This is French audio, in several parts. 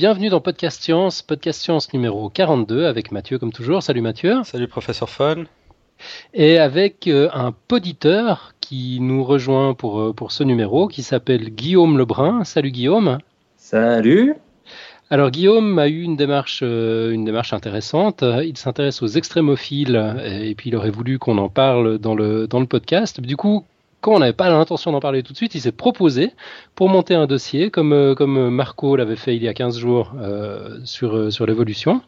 Bienvenue dans Podcast Science, Podcast Science numéro 42 avec Mathieu comme toujours. Salut Mathieu. Salut professeur Fun. Et avec euh, un poditeur qui nous rejoint pour, euh, pour ce numéro qui s'appelle Guillaume Lebrun. Salut Guillaume. Salut. Alors Guillaume a eu une démarche, euh, une démarche intéressante. Il s'intéresse aux extrémophiles et puis il aurait voulu qu'on en parle dans le, dans le podcast. Du coup, quand on n'avait pas l'intention d'en parler tout de suite, il s'est proposé pour monter un dossier, comme, euh, Marco l'avait fait il y a 15 jours euh, sur, euh, sur l'évolution.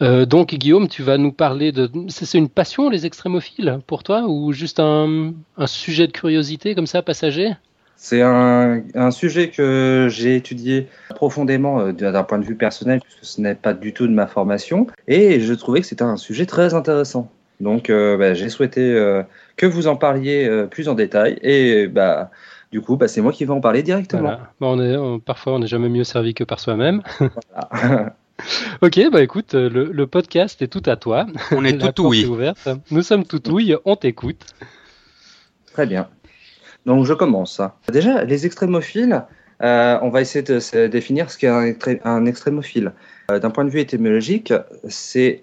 donc Guillaume, tu vas nous parler de... C'est une passion les extrémophiles pour toi ou juste un, sujet de curiosité comme ça, passager? C'est un, un, sujet que j'ai étudié profondément d'un point de vue personnel, puisque ce n'est pas du tout de ma formation, et je trouvais que c'était un sujet très intéressant. Donc bah, j'ai souhaité que vous en parliez euh, plus en détail. Et bah, du coup, bah, c'est moi qui vais en parler directement. Bah, on est, parfois, on n'est jamais mieux servi que par soi-même. ok, bah écoute, le, podcast est tout à toi. On est tout oui. Nous sommes tout oui, on t'écoute. Très bien. Donc je commence. Déjà, les extrémophiles, euh, on va essayer de, définir ce qu'est un, un, extrémophile. Euh, d'un point de vue étymologique, c'est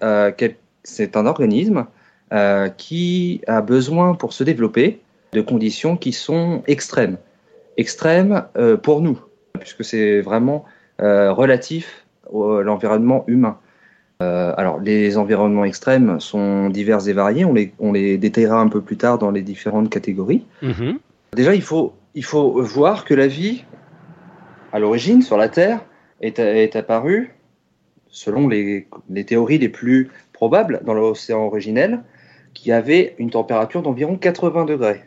c'est un organisme euh, qui a besoin pour se développer de conditions qui sont extrêmes. Extrêmes euh, pour nous, puisque c'est vraiment euh, relatif à l'environnement humain. alors, les environnements extrêmes sont divers et variés. On les, on les détaillera un peu plus tard dans les différentes catégories. Mm-hmm. Déjà, il faut, il faut voir que la vie, à l'origine, sur la Terre, est, est apparue, selon les, les, théories les plus probables, dans l'océan originel, qui avait une température d'environ 80 degrés.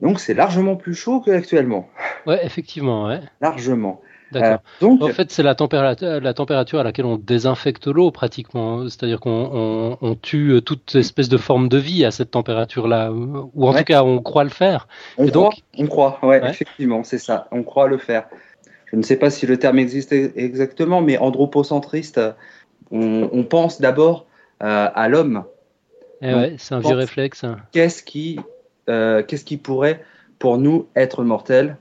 Donc c'est largement plus chaud qu'actuellement. Ouais, effectivement, ouais. Largement. D'accord. Euh, donc, en fait, c'est la, température, la température à laquelle on désinfecte l'eau pratiquement. C'est-à-dire qu'on on, tue euh, toute espèce de forme de vie à cette température-là. Ou en tout cas, on croit le faire. On croit, donc... on croit, ouais, effectivement, c'est ça. On croit le faire. Je ne sais pas si le terme existe exactement, mais anthropocentriste, on, on pense d'abord euh, à l'homme eh c'est un vieux réflexe. Qu'est-ce qui, euh, qu'est-ce qui pourrait, pour nous, être mortel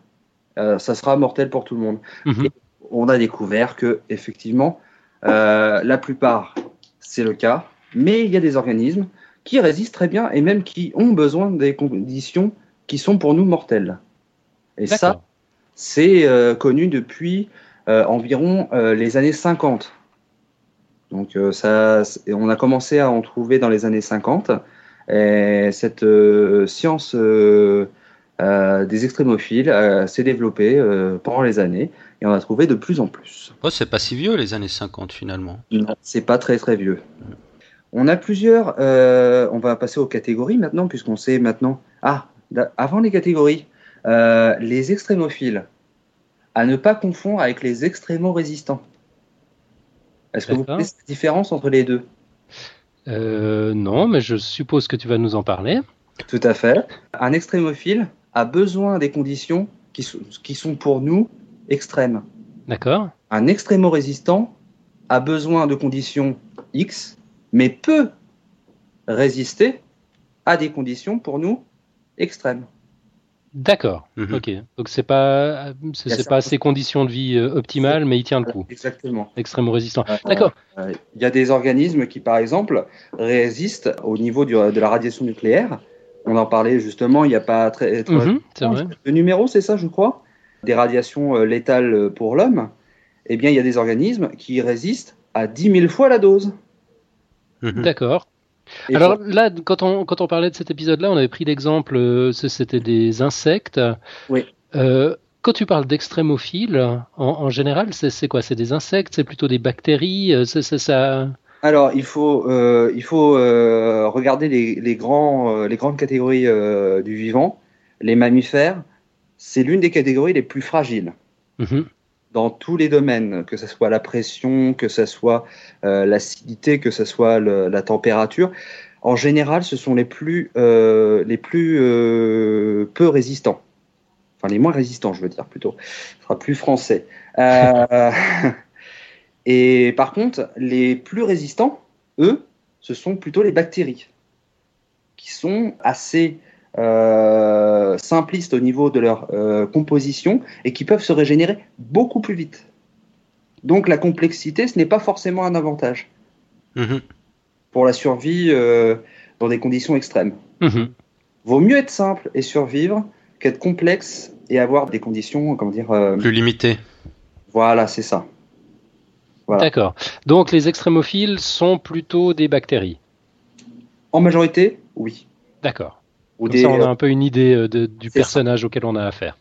euh, Ça sera mortel pour tout le monde. Mhm. on a découvert que, effectivement, euh, la plupart, c'est le cas, mais il y a des organismes qui résistent très bien et même qui ont besoin des conditions qui sont pour nous mortelles. Et ça, c'est connu depuis environ les années 50. Donc euh, ça, on a commencé à en trouver dans les années 50. Et cette euh, science euh, des extrémophiles s'est développée pendant les années et on a trouvé de plus en plus. Oh, c'est pas si vieux les années 50 finalement. Non, c'est pas très très vieux. On a plusieurs. on va passer aux catégories maintenant puisqu'on sait maintenant. Ah, avant les catégories, les extrémophiles à ne pas confondre avec les extrémement résistants. Est-ce que vous connaissez la différence entre les deux? Euh, Non, mais je suppose que tu vas nous en parler. Tout à fait. Un extrémophile a besoin des conditions qui, qui sont pour nous extrêmes. D'accord. Un extrémo-résistant a besoin de conditions X, mais peut résister à des conditions pour nous extrêmes. D'accord. Mhm. Ok. Donc c'est pas c'est pas ses conditions de vie euh, optimales, mais il tient le coup. Exactement. Extrêmement résistant. D'accord. Il y a des organismes qui, par exemple, résistent au niveau de la radiation nucléaire. On en parlait justement il n'y a pas très. très mhm, vrai. Numéro, c'est ça, je crois? Des radiations euh, létales pour l'homme. Eh bien, il y a des organismes qui résistent à 10 000 fois la dose. D'accord. Alors là, quand on, quand on parlait de cet épisode-là, on avait pris l'exemple, euh, c'était des insectes. Oui. Euh, quand tu parles d'extrémophiles, en, en, général, c'est quoi? C'est des insectes? C'est plutôt des bactéries? Euh, C'est ça? Alors, il faut, euh, il faut euh, regarder les, les, grands, les grandes catégories du vivant. Les mammifères, c'est l'une des catégories les plus fragiles. Mm dans tous les domaines, que ce soit la pression, que ce soit euh, l'acidité, que ce soit la température. En général, ce sont les plus, euh, les plus euh, peu résistants. Enfin, les moins résistants, je veux dire plutôt. Ce sera plus français. Et par contre, les plus résistants, eux, ce sont plutôt les bactéries, qui sont assez euh, simplistes au niveau de leur euh, composition et qui peuvent se régénérer beaucoup plus vite. Donc la complexité, ce n'est pas forcément un avantage Mhm. pour la survie euh, dans des conditions extrêmes. Mhm. Vaut mieux être simple et survivre qu'être complexe et avoir des conditions, comment dire, euh, Plus limité. voilà, c'est ça. Voilà. D'accord. Donc les extrémophiles sont plutôt des bactéries? En majorité, oui. D'accord. Ou Comme des, ça, on a un peu une idée euh, de- du ça. personnage auquel on a affaire.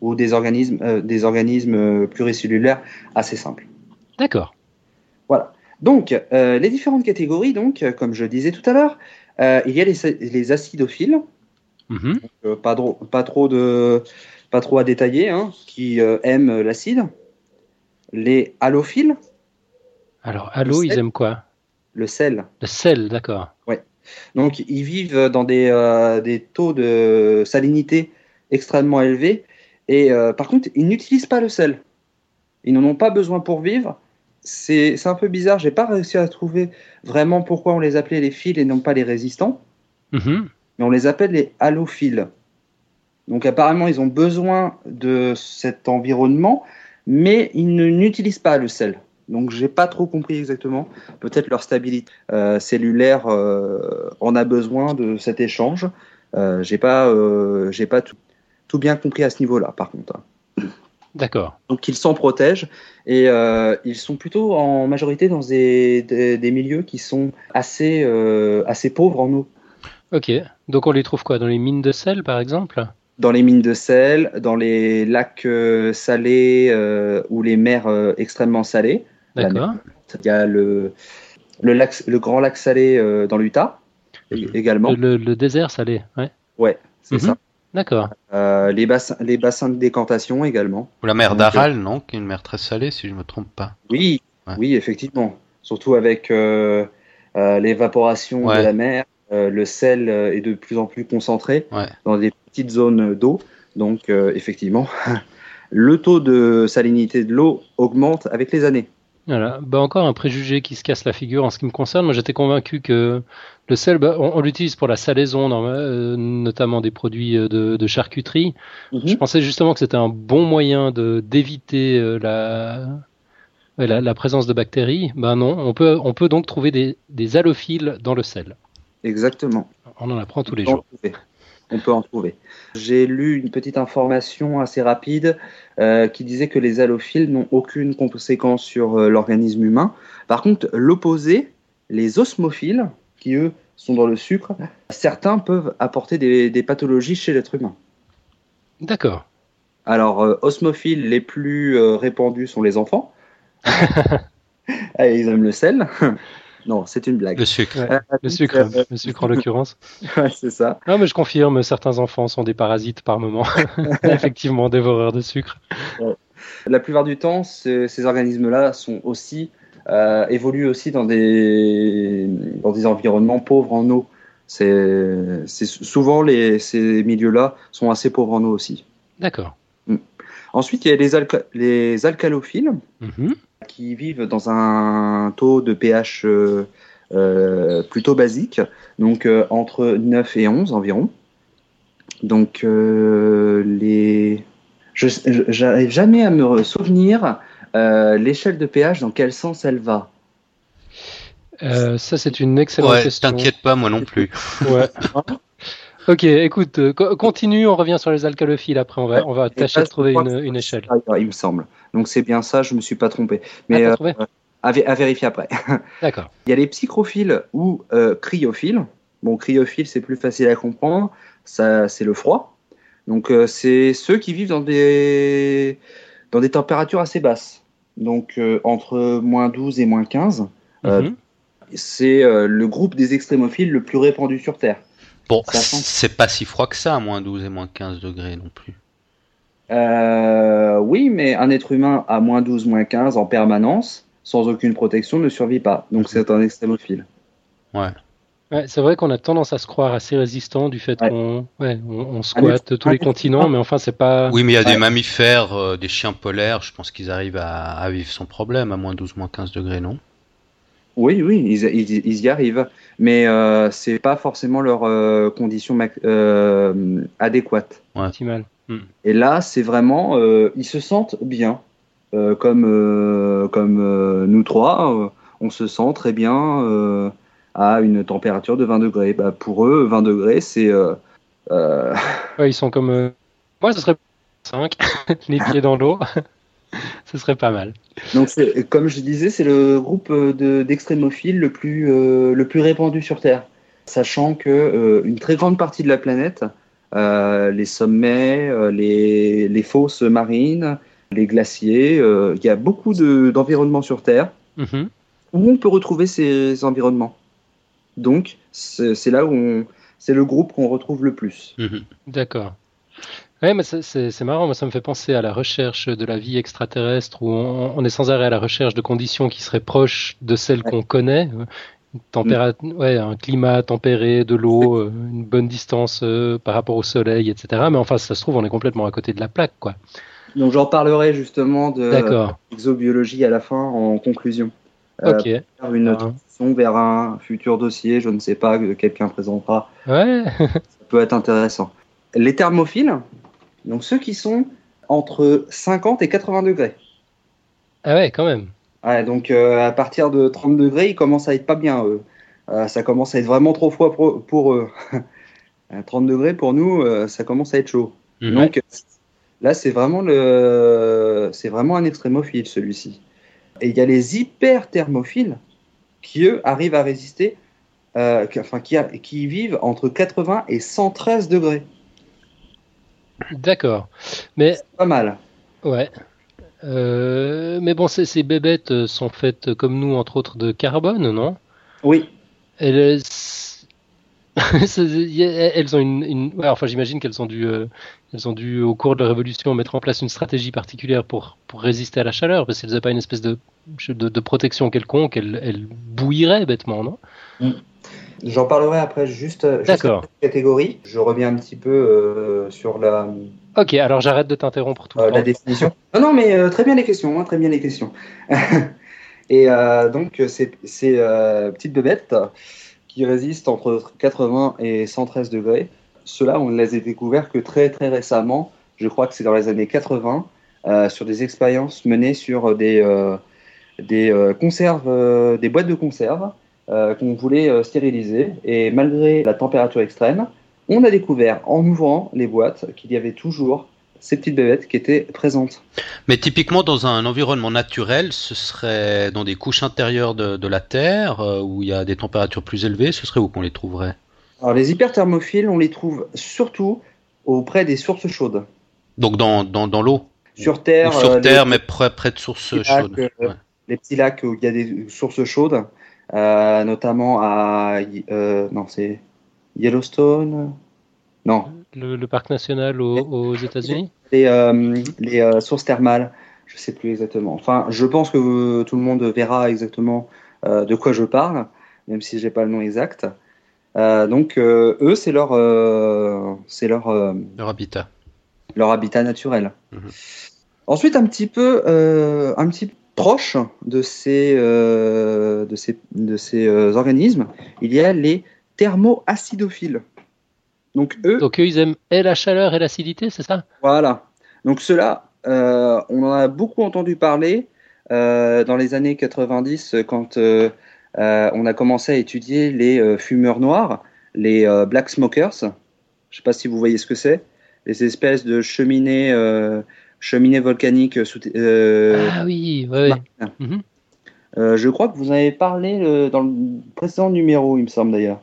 ou des organismes, euh, des organismes euh, pluricellulaires assez simples. D'accord. Donc, euh, les différentes catégories, donc, euh, comme je disais tout à l'heure, euh, il y a les, les acidophiles, Mhm. euh, pas, dro- pas, trop de, pas trop à détailler, hein, qui euh, aiment l'acide. Les halophiles, Alors, Halo, ils aiment quoi? Le sel. Le sel, d'accord. Donc, ils vivent dans des, euh, des taux de salinité extrêmement élevés. Et euh, par contre, ils n'utilisent pas le sel. Ils n'en ont pas besoin pour vivre. C'est un peu bizarre. J'ai pas réussi à trouver vraiment pourquoi on les appelait les fils et non pas les résistants. Mhm. Mais on les appelle les halophiles. Donc, apparemment, ils ont besoin de cet environnement, mais ils ne- n'utilisent pas le sel. Donc, j'ai pas trop compris exactement. Peut-être leur stabilité euh, cellulaire euh, en a besoin de cet échange. Euh, j'ai pas, euh, j'ai pas tout, tout bien compris à ce niveau-là, par contre. D'accord. Donc, ils s'en protègent et ils sont plutôt en majorité dans des, des, des milieux qui sont assez, assez pauvres en eau. Ok. Donc on les trouve quoi? Dans les mines de sel, par exemple? Dans les mines de sel, dans les lacs euh, salés euh, ou les mers euh, extrêmement salées. D'accord. Il y a le, le, lac, le grand lac salé euh, dans l'Utah également. Le, le désert salé, ouais. Ouais, c'est Mhm. ça. D'accord. Euh, les, bassins, les bassins de décantation également. Ou la mer d'Aral, non Qui est une mer très salée, si je me trompe pas. Oui, Ouais. oui, effectivement. Surtout avec euh, euh, l'évaporation Ouais. de la mer, euh, le sel euh, est de plus en plus concentré Ouais. dans des petites zones d'eau. Donc, euh, effectivement, le taux de salinité de l'eau augmente avec les années. Voilà. Bah, encore un préjugé qui se casse la figure en ce qui me concerne. Moi, j'étais convaincu que le sel, bah, on, on l'utilise pour la salaison, euh, notamment des produits euh, de, de charcuterie. Je pensais justement que c'était un bon moyen de d'éviter euh, la, la la présence de bactéries. Ben non, on peut on peut donc trouver des, des halophiles dans le sel. Exactement. On en apprend tous les On en jours. trouver. On peut en trouver. J'ai lu une petite information assez rapide euh, qui disait que les halophiles n'ont aucune conséquence sur euh, l'organisme humain. Par contre, l'opposé, les osmophiles, qui eux sont dans le sucre, certains peuvent apporter des, des pathologies chez l'être humain. D'accord. Alors, euh, osmophiles les plus répandus sont les enfants. Ah, ils aiment le sel. Non, c'est une blague. Le sucre. Ouais, Euh, Le sucre, euh, le sucre en l'occurrence. ouais, c'est ça. Non, mais je confirme, certains enfants sont des parasites par moment. Effectivement, dévoreurs de sucre. La plupart du temps, ce- ces organismes-là sont aussi euh, évoluent aussi dans des dans des environnements pauvres en eau. C'est souvent les ces milieux-là sont assez pauvres en eau aussi. D'accord. Ensuite, il y a les alca- les alcalophiles Mhm. Qui vivent dans un taux de pH euh, euh, plutôt basique, donc euh, entre 9 et 11 environ. Donc euh, les je j'arrive jamais à me souvenir euh, l'échelle de pH dans quel sens elle va. Euh, ça, c'est une excellente Ouais, question. t'inquiète pas, moi non plus. Ouais. ok, écoute, euh, co- continue, on revient sur les alcalophiles après, on va, on va tâcher de trouver une, échelle. Il me semble. Donc c'est bien ça, je me suis pas trompé. Ah, Mais euh, à, vé- à vérifier après. D'accord. Il y a les psychrophiles ou euh, cryophiles. Bon, cryophile, c'est plus facile à comprendre. Ça, c'est le froid. Donc, euh, c'est ceux qui vivent dans des, dans des températures assez basses. Donc, entre moins 12 et moins 15. Euh, Mhm. C'est le groupe des extrémophiles le plus répandu sur Terre. Bon, c'est pas si froid que ça, à moins 12 et moins 15 degrés non plus. Euh, oui, mais un être humain à moins 12, moins 15 en permanence, sans aucune protection, ne survit pas. Donc, c'est un extrémophile. Ouais. Ouais, c'est vrai qu'on a tendance à se croire assez résistant du fait Ouais. qu'on ouais, on, on squatte tous les continents, mais enfin, c'est pas. Oui, mais il y a des mammifères, euh, des chiens polaires, je pense qu'ils arrivent à, à vivre sans problème à moins 12, moins 15 degrés, non? Oui, oui, ils, ils- ils y arrivent, mais euh, c'est pas forcément leur euh, condition mac- euh, adéquate. Optimal. Hmm. Et là, c'est vraiment, euh, ils se sentent bien, Euh, comme euh, comme euh, nous trois, euh, on se sent très bien euh, à une température de 20 degrés. Bah, pour eux, 20 degrés, c'est euh, euh, Ouais, ils sont comme. euh, Moi, ce serait 5, les pieds dans l'eau. ce serait pas mal. donc comme je disais, c'est le groupe euh, de- d'extrémophiles le plus euh, le plus répandu sur Terre, sachant que euh, une très grande partie de la planète, euh, les sommets, les les fosses marines, les glaciers, il y a beaucoup de- d'environnements sur Terre. Mhm. où on peut retrouver ces environnements. Donc, c'est là où on, c'est le groupe qu'on retrouve le plus. Mhm. D'accord. Ouais, mais c'est- marrant, moi ça me fait penser à la recherche de la vie extraterrestre où on, on est sans arrêt à la recherche de conditions qui seraient proches de celles Ouais. qu'on connaît. Une températ- ouais, un climat tempéré, de l'eau, euh, une bonne distance euh, par rapport au soleil, etc. Mais enfin, ça se trouve, on est complètement à côté de la plaque, quoi. Donc, j'en parlerai justement de D'accord. l'exobiologie à la fin en conclusion. Euh, Ok. faire une Ah. transition vers un futur dossier, je ne sais pas, que quelqu'un présentera. Ouais. Ça peut être intéressant. Les thermophiles, donc ceux qui sont entre 50 et 80 degrés. ah ouais, quand même. Ouais, donc euh, à partir de 30 degrés, ils commencent à être pas bien, eux. Euh, ça commence à être vraiment trop froid pour, pour eux. À 30 degrés, pour nous, euh, ça commence à être chaud. Donc là, c'est vraiment, le... c'est vraiment un extrémophile, celui-ci. Et il y a les hyperthermophiles qui, eux, arrivent à résister, qui- enfin, qui, a- qui vivent entre 80 et 113 degrés. D'accord. Mais pas mal. Ouais. Euh, mais bon, ces, ces bébêtes sont faites comme nous, entre autres, de carbone, non? Oui, elles, elles ont une, une- ouais, enfin, j'imagine qu'elles ont dû, euh, elles ont dû, au cours de la révolution, mettre en place une stratégie particulière pour, pour résister à la chaleur, parce qu'elles n'avaient pas une espèce de, de, de protection quelconque, elles, elles bouilliraient bêtement, non? J'en parlerai après, juste, juste D'accord. après cette catégorie. Je reviens un petit peu euh, sur la, Ok, alors j'arrête de t'interrompre tout Euh, le la temps. définition. non, non, mais euh, très bien les questions, hein, très bien les questions. Et euh, donc, euh, ces, ces euh, petites bébêtes qui résistent entre 80 et 113 degrés, ceux-là, on ne les a découverts que très, très récemment. Je crois que c'est dans les années 80, euh, sur des expériences menées sur des, euh, des euh, conserves, euh, des boîtes de conserve euh, qu'on voulait euh, stériliser. Et malgré la température extrême, on a découvert en ouvrant les boîtes qu'il y avait toujours ces petites bébêtes qui étaient présentes. Mais typiquement dans un environnement naturel, ce serait dans des couches intérieures de, de la Terre, euh, où il y a des températures plus élevées, ce serait où qu'on les trouverait? Alors les hyperthermophiles, on les trouve surtout auprès des sources chaudes. Donc dans, dans, dans l'eau? Sur Terre, Ou sur euh, les- Terre, mais près, près de sources lacs, chaudes. euh, Ouais. les petits lacs où il y a des sources chaudes, euh, notamment à euh, non c'est Yellowstone, non Le, le parc national aux, aux États-Unis? Les, euh, les euh, sources thermales, je sais plus exactement. Enfin, je pense que tout le monde verra exactement euh, de quoi je parle, même si j'ai pas le nom exact. Euh, donc euh, eux, c'est leur, euh, c'est leur, euh, Leur habitat. leur habitat naturel. Mhm. Ensuite, un petit peu, euh, un petit proche de ces, euh, de ces, de ces euh, organismes, il y a les thermoacidophiles. Donc eux, Donc eux, ils aiment et la chaleur et l'acidité, c'est ça? Voilà. Donc ceux-là, euh, on en a beaucoup entendu parler dans les années 90 quand on a commencé à étudier les fumeurs noirs, les black smokers. Je ne sais pas si vous voyez ce que c'est. Les espèces de cheminées, cheminées volcaniques sous. euh, Ah oui, ouais, ouais. Euh, je crois que vous en avez parlé dans le précédent numéro, il me semble d'ailleurs.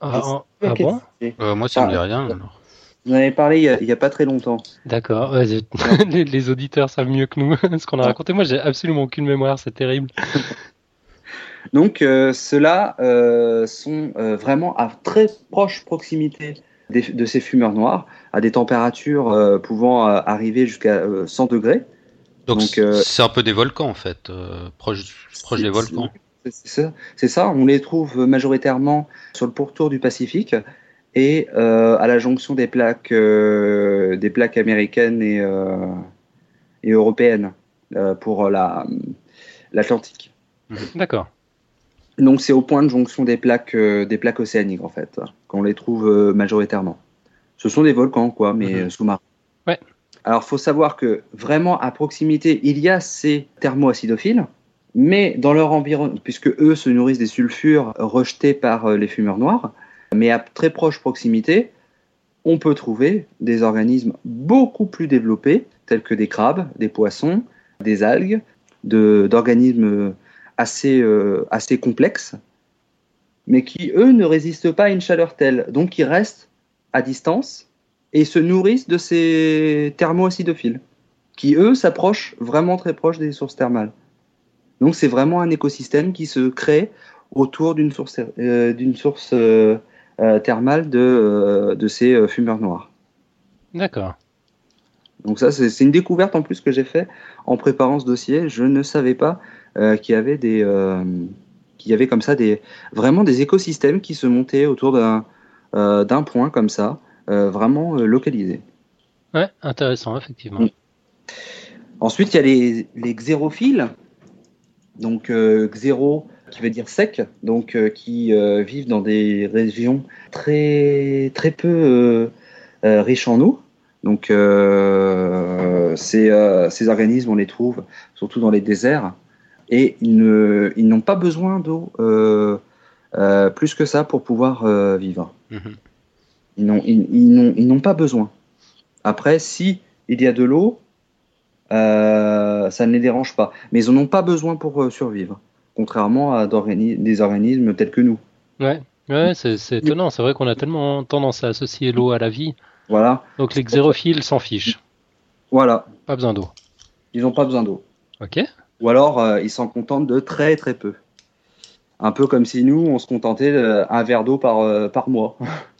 Ah, ah, ah bon? Euh, moi, ça me dit Ah, rien. alors. Vous en avez parlé il y a- il n'y a, pas très longtemps. D'accord. ouais, les, les auditeurs savent mieux que nous ce qu'on a raconté. Moi, j'ai absolument aucune mémoire, c'est terrible. Donc euh, ceux-là euh, sont euh, vraiment à très proche proximité des- de ces fumeurs noirs, à des températures euh, pouvant euh, arriver jusqu'à euh, 100 degrés. Donc, euh, c'est un peu des volcans, en fait, euh, proche, proche des volcans. C'est ça, ça, on les trouve majoritairement sur le pourtour du Pacifique et euh, à la jonction des plaques, euh, des plaques américaines et, euh, et européennes euh, pour la l'Atlantique. D'accord. Donc c'est au point de jonction des plaques, euh, des plaques océaniques en fait, qu'on les trouve euh, majoritairement. Ce sont des volcans quoi, mais Mhm. euh, sous-marins. Ouais. Alors faut savoir que vraiment à proximité, il y a ces thermoacidophiles, mais dans leur environnement, puisque eux se nourrissent des sulfures rejetés par euh, les fumeurs noirs, mais à très proche proximité, on peut trouver des organismes beaucoup plus développés, tels que des crabes, des poissons, des algues, de- d'organismes assez, euh, assez complexes, mais qui, eux, ne résistent pas à une chaleur telle. Donc, ils restent à distance et se nourrissent de ces thermoacidophiles, qui, eux, s'approchent vraiment très proches des sources thermales. Donc, c'est vraiment un écosystème qui se crée autour d'une source, euh, d'une source euh, thermale de, de ces fumeurs noirs. D'accord. Donc ça, c'est une découverte en plus que j'ai fait en préparant ce dossier. Je ne savais pas euh, qu'il y avait des, euh, qu'il y avait comme ça des, vraiment des écosystèmes qui se montaient autour d'un, euh, d'un point comme ça, vraiment localisé. Ouais, intéressant, effectivement. Mm. Ensuite, il y a les, les xérophiles. Donc xéro qui veut dire sec, donc qui vivent dans des régions très très peu riches en eau. Donc euh, ces, euh, ces organismes, on les trouve surtout dans les déserts et ils ne- ils n'ont pas besoin d'eau euh, euh, plus que ça pour pouvoir euh, vivre. Mhm. Ils n'ont ils, ils n'ont- ils n'ont pas besoin. Après, si il y a de l'eau, euh, ça ne les dérange pas. Mais ils n'en ont pas besoin pour euh, survivre, contrairement à des organismes tels que nous. Ouais, ouais c'est c'est étonnant. C'est vrai qu'on a tellement tendance à associer l'eau à la vie. Voilà, Donc les xérophiles s'en fichent. voilà. Pas besoin d'eau. Ils n'ont pas besoin d'eau. Ok. Ou alors, euh, ils s'en contentent de très très peu. Un peu comme si nous, on se contentait d'un verre d'eau par, euh, par mois.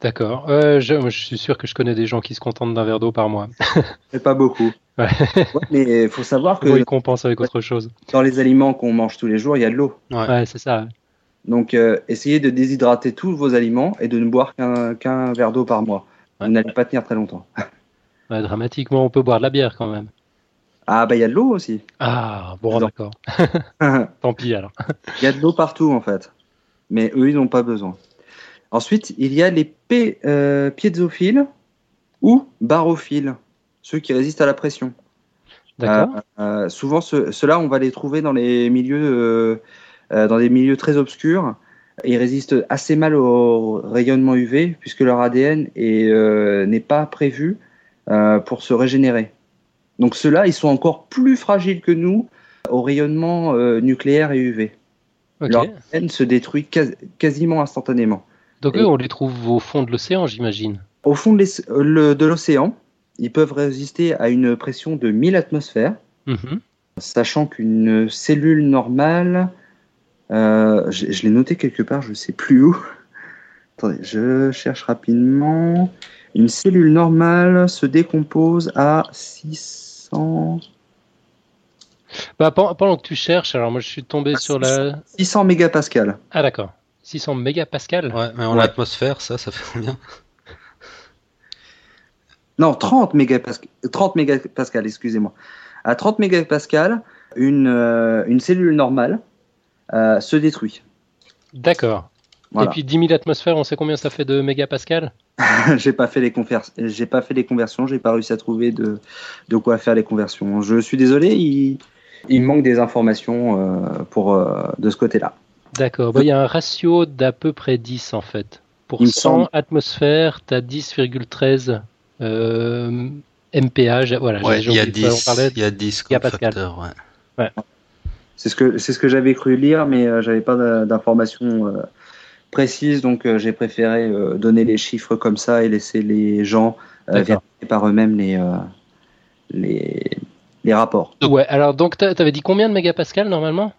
D'accord. Euh, je, suis sûr que je connais des gens qui se contentent d'un verre d'eau par mois. C'est pas beaucoup. Ouais. Ouais, mais il faut savoir que Bon, ils compensent avec autre chose. dans les aliments qu'on mange tous les jours, il y a de l'eau. Ouais. Ouais, c'est ça. Donc, euh, essayez de déshydrater tous vos aliments et de ne boire qu'un qu'un verre d'eau par mois. Vous n'allez pas tenir très longtemps. Ouais, dramatiquement, on peut boire de la bière quand même. Ah, bah, il y a de l'eau aussi. Ah, bon, d'accord. il Tant pis alors. y a de l'eau partout, en fait. Mais eux, ils n'ont pas besoin. Ensuite, il y a les euh, piézophiles ou barophiles, ceux qui résistent à la pression. D'accord. Euh, souvent, ce- ceux-là, on va les trouver dans les milieux, euh, euh, dans des milieux très obscurs. Ils résistent assez mal au rayonnement UV puisque leur ADN euh, n'est pas prévu euh, pour se régénérer. Donc ceux-là, ils sont encore plus fragiles que nous au rayonnement euh, nucléaire et UV. Leur ADN se détruit quas- quasiment instantanément. Donc et- eux, on les trouve au fond de l'océan, j'imagine. Au fond de l'es- le- de l'océan, ils peuvent résister à une pression de 1000 atmosphères. Mhm. sachant qu'une cellule normale, euh, je, je l'ai noté quelque part, je ne sais plus où. Attendez, je cherche rapidement. Une cellule normale se décompose à 600, Bah, pen- pendant que tu cherches, alors moi je suis tombé Ah, sur si, la. 600 mégapascales. Ah, d'accord. 600 mégapascales Ouais, mais en Ouais. atmosphère, ça, ça fait combien? Non, 30 mégapascales, 30 mégapascales, excusez-moi. À 30 mégapascales, une, euh, une cellule normale euh, se détruit. D'accord. Voilà. Et puis 10 000 atmosphères, on sait combien ça fait de mégapascales? J'ai pas fait les j'ai pas fait les conversions, j'ai pas réussi à trouver de, de quoi faire les conversions. Je suis désolé, il, il manque des informations euh, pour euh, de ce côté-là. D'accord. Bah, Il y a un ratio d'à peu près 10 en fait. Pour Il me 100 semble. atmosphères, tu as 10,13 euh, MPa. j'ai- Voilà, Ouais, j'ai il y a oublié de quoi 10, on parlait. il y a 10 Il y a comme Pascal. facteur, ouais. C'est ce que c'est ce que j'avais cru lire, mais euh, j'avais pas d'informations euh, précises, donc euh, j'ai préféré euh, donner les chiffres comme ça et laisser les gens euh, vérifier par eux-mêmes les, euh, les les rapports. Ouais, alors donc tu avais dit combien de mégapascales normalement?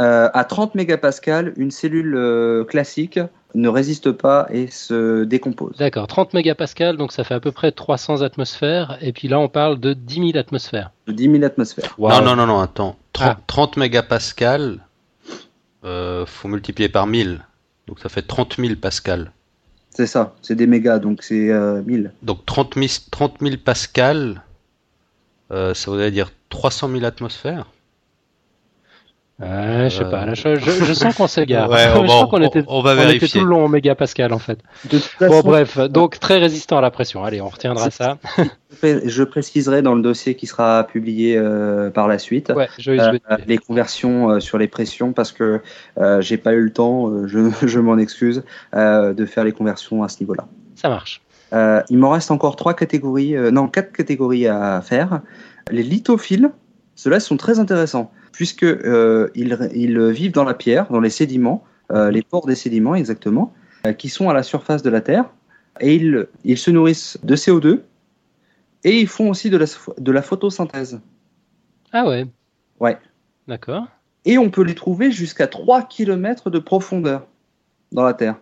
Euh, à 30 mégapascales, une cellule euh, classique ne résiste pas et se décompose. D'accord, 30 mégapascales, donc ça fait à peu près 300 atmosphères. Et puis là, on parle de 10 000 atmosphères. De 10 000 atmosphères. Non, non, non, non, attends. 30, Ah. 30 mégapascales, euh, faut multiplier par 1000. Donc ça fait 30 000 pascal. C'est ça, c'est des mégas, donc c'est euh, 1000. Donc 30 000, 30 000 pascal, euh, ça voudrait dire 300 000 atmosphères Ouais, je sais pas. Là, je, je- je sens qu'on s'égare. Ouais, on je va- sens qu'on on- était, on va on était vérifier. tout le long en mégapascal en fait. De toute Bon, bref, donc très résistant à la pression. Allez, on retiendra ça. je préciserai dans le dossier qui sera publié euh, par la suite. Ouais, je vais euh, les conversions euh, sur les pressions parce que euh, j'ai pas eu le temps, euh, je, je m'en excuse, euh, de faire les conversions à ce niveau-là. Ça marche. Euh, il m'en reste encore trois catégories, euh, non quatre catégories à faire. Les lithophiles, ceux-là sont très intéressants puisque euh, ils, ils vivent dans la pierre, dans les sédiments, euh, les pores des sédiments exactement, euh, qui sont à la surface de la Terre, et ils, ils se nourrissent de CO2 et ils font aussi de la, de la photosynthèse. Ah ouais. Ouais. D'accord. Et on peut les trouver jusqu'à 3 km de profondeur dans la Terre.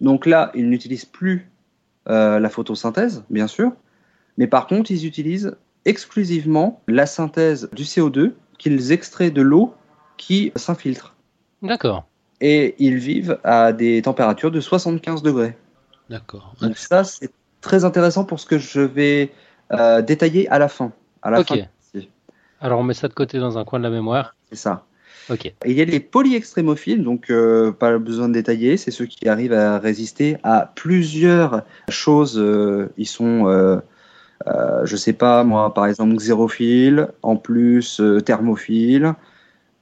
Donc là, ils n'utilisent plus euh, la photosynthèse, bien sûr, mais par contre, ils utilisent exclusivement la synthèse du CO2 qu'ils extraient de l'eau qui s'infiltre. D'accord. Et ils vivent à des températures de 75 degrés. D'accord. Donc ça, c'est très intéressant pour ce que je vais euh, détailler à la fin. À la Ok. fin, c'est Alors on met ça de côté dans un coin de la mémoire. ça. Ok. Et il y a les polyextrémophiles, donc euh, pas besoin de détailler, c'est ceux qui arrivent à résister à plusieurs choses. euh, ils sont, euh, je sais pas moi, par exemple xérophiles, en plus euh, thermophiles,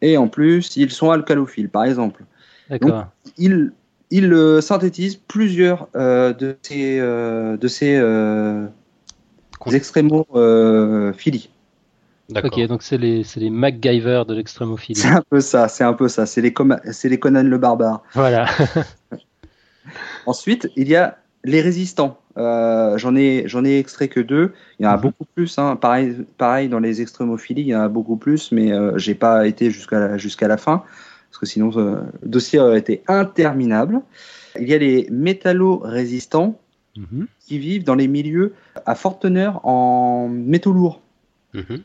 et en plus ils sont alcalophiles, par exemple. D'accord. Ils, ils euh, synthétisent plusieurs euh, de ces, euh, de ces euh, Con- extrémophilies. D'accord. Ok, donc c'est les, les MacGyver de l'extrémophilie. C'est un peu ça, c'est un peu ça. C'est les, les Conan le barbare. Voilà. Ensuite, il y a les résistants. Euh, j'en ai, j'en ai extrait que deux. Il y en a Mhm. beaucoup plus. Hein. Pareil, pareil dans les extrémophilies, il y en a beaucoup plus, mais euh, j'ai pas été jusqu'à la, jusqu'à la fin parce que sinon euh, le dossier aurait été interminable. Il y a les métallo-résistants Mhm. qui vivent dans les milieux à forte teneur en métaux lourds. Mhm.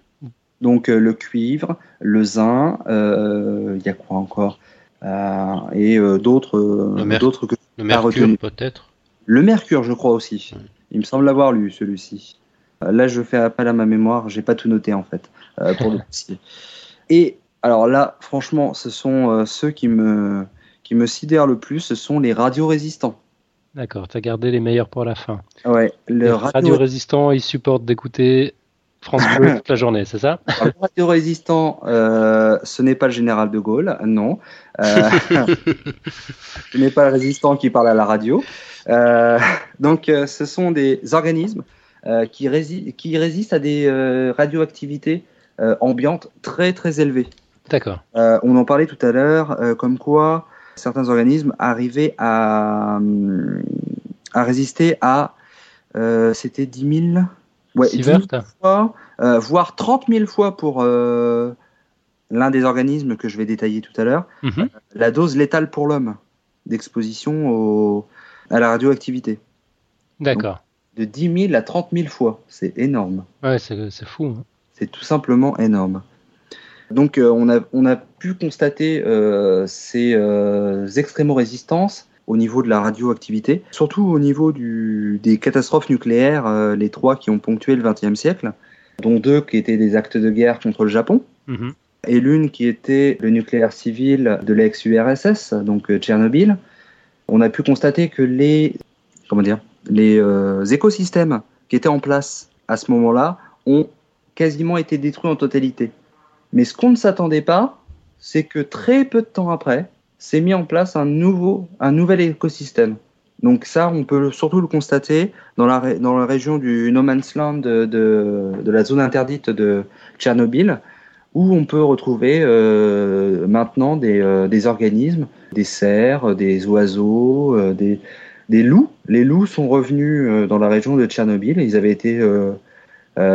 Donc euh, le cuivre, le zinc, il y a quoi encore? Et d'autres, d'autres que Le mercure, peut-être? Le mercure, je crois aussi. Il me semble l'avoir lu celui-ci. Euh, Là, je fais appel à ma mémoire. J'ai pas tout noté en fait euh, pour le. Et alors là, franchement, ce sont euh, ceux qui me qui me sidèrent le plus. Ce sont les radiorésistants. D'accord, tu as gardé les meilleurs pour la fin. Ouais, le Les radio, radio-résistants, ils supportent d'écouter France Bleu toute la journée, c'est ça? Le radio-résistant, euh, ce n'est pas le général de Gaulle, non. Ce n'est pas le résistant qui parle à la radio. Euh, donc, euh, ce sont des organismes euh, qui, rési- qui résistent à des radioactivités ambiantes très très élevées. D'accord. On en parlait tout à l'heure, comme quoi certains organismes arrivaient à, à résister à, euh, c'était 10 000, ouais, 10 000 Sievert fois, euh, voire 30 000 fois pour euh, l'un des organismes que je vais détailler tout à l'heure, Mhm. la dose létale pour l'homme d'exposition au- à la radioactivité. D'accord. De 10 000 à 30 000 fois, c'est énorme. Ouais, c'est fou. hein. C'est tout simplement énorme. Donc euh, on, a, on a pu constater euh, ces euh, extrémo-résistances au niveau de la radioactivité, surtout au niveau du, des catastrophes nucléaires, euh, les trois qui ont ponctué le XXe siècle, dont deux qui étaient des actes de guerre contre le Japon, Mhm. et l'une qui était le nucléaire civil de l'ex-URSS, donc Tchernobyl. On a pu constater que les, comment dire, les euh, écosystèmes qui étaient en place à ce moment-là ont quasiment été détruits en totalité. Mais ce qu'on ne s'attendait pas, c'est que très peu de temps après, s'est mis en place un nouveau, un nouvel écosystème. Donc ça, on peut surtout le constater dans la, dans la région du No Man's Land de, de la zone interdite de Tchernobyl, où on peut retrouver euh, maintenant des, euh, des organismes, des cerfs, des oiseaux, euh, des, des loups. Les loups sont revenus dans la région de Tchernobyl. Ils avaient été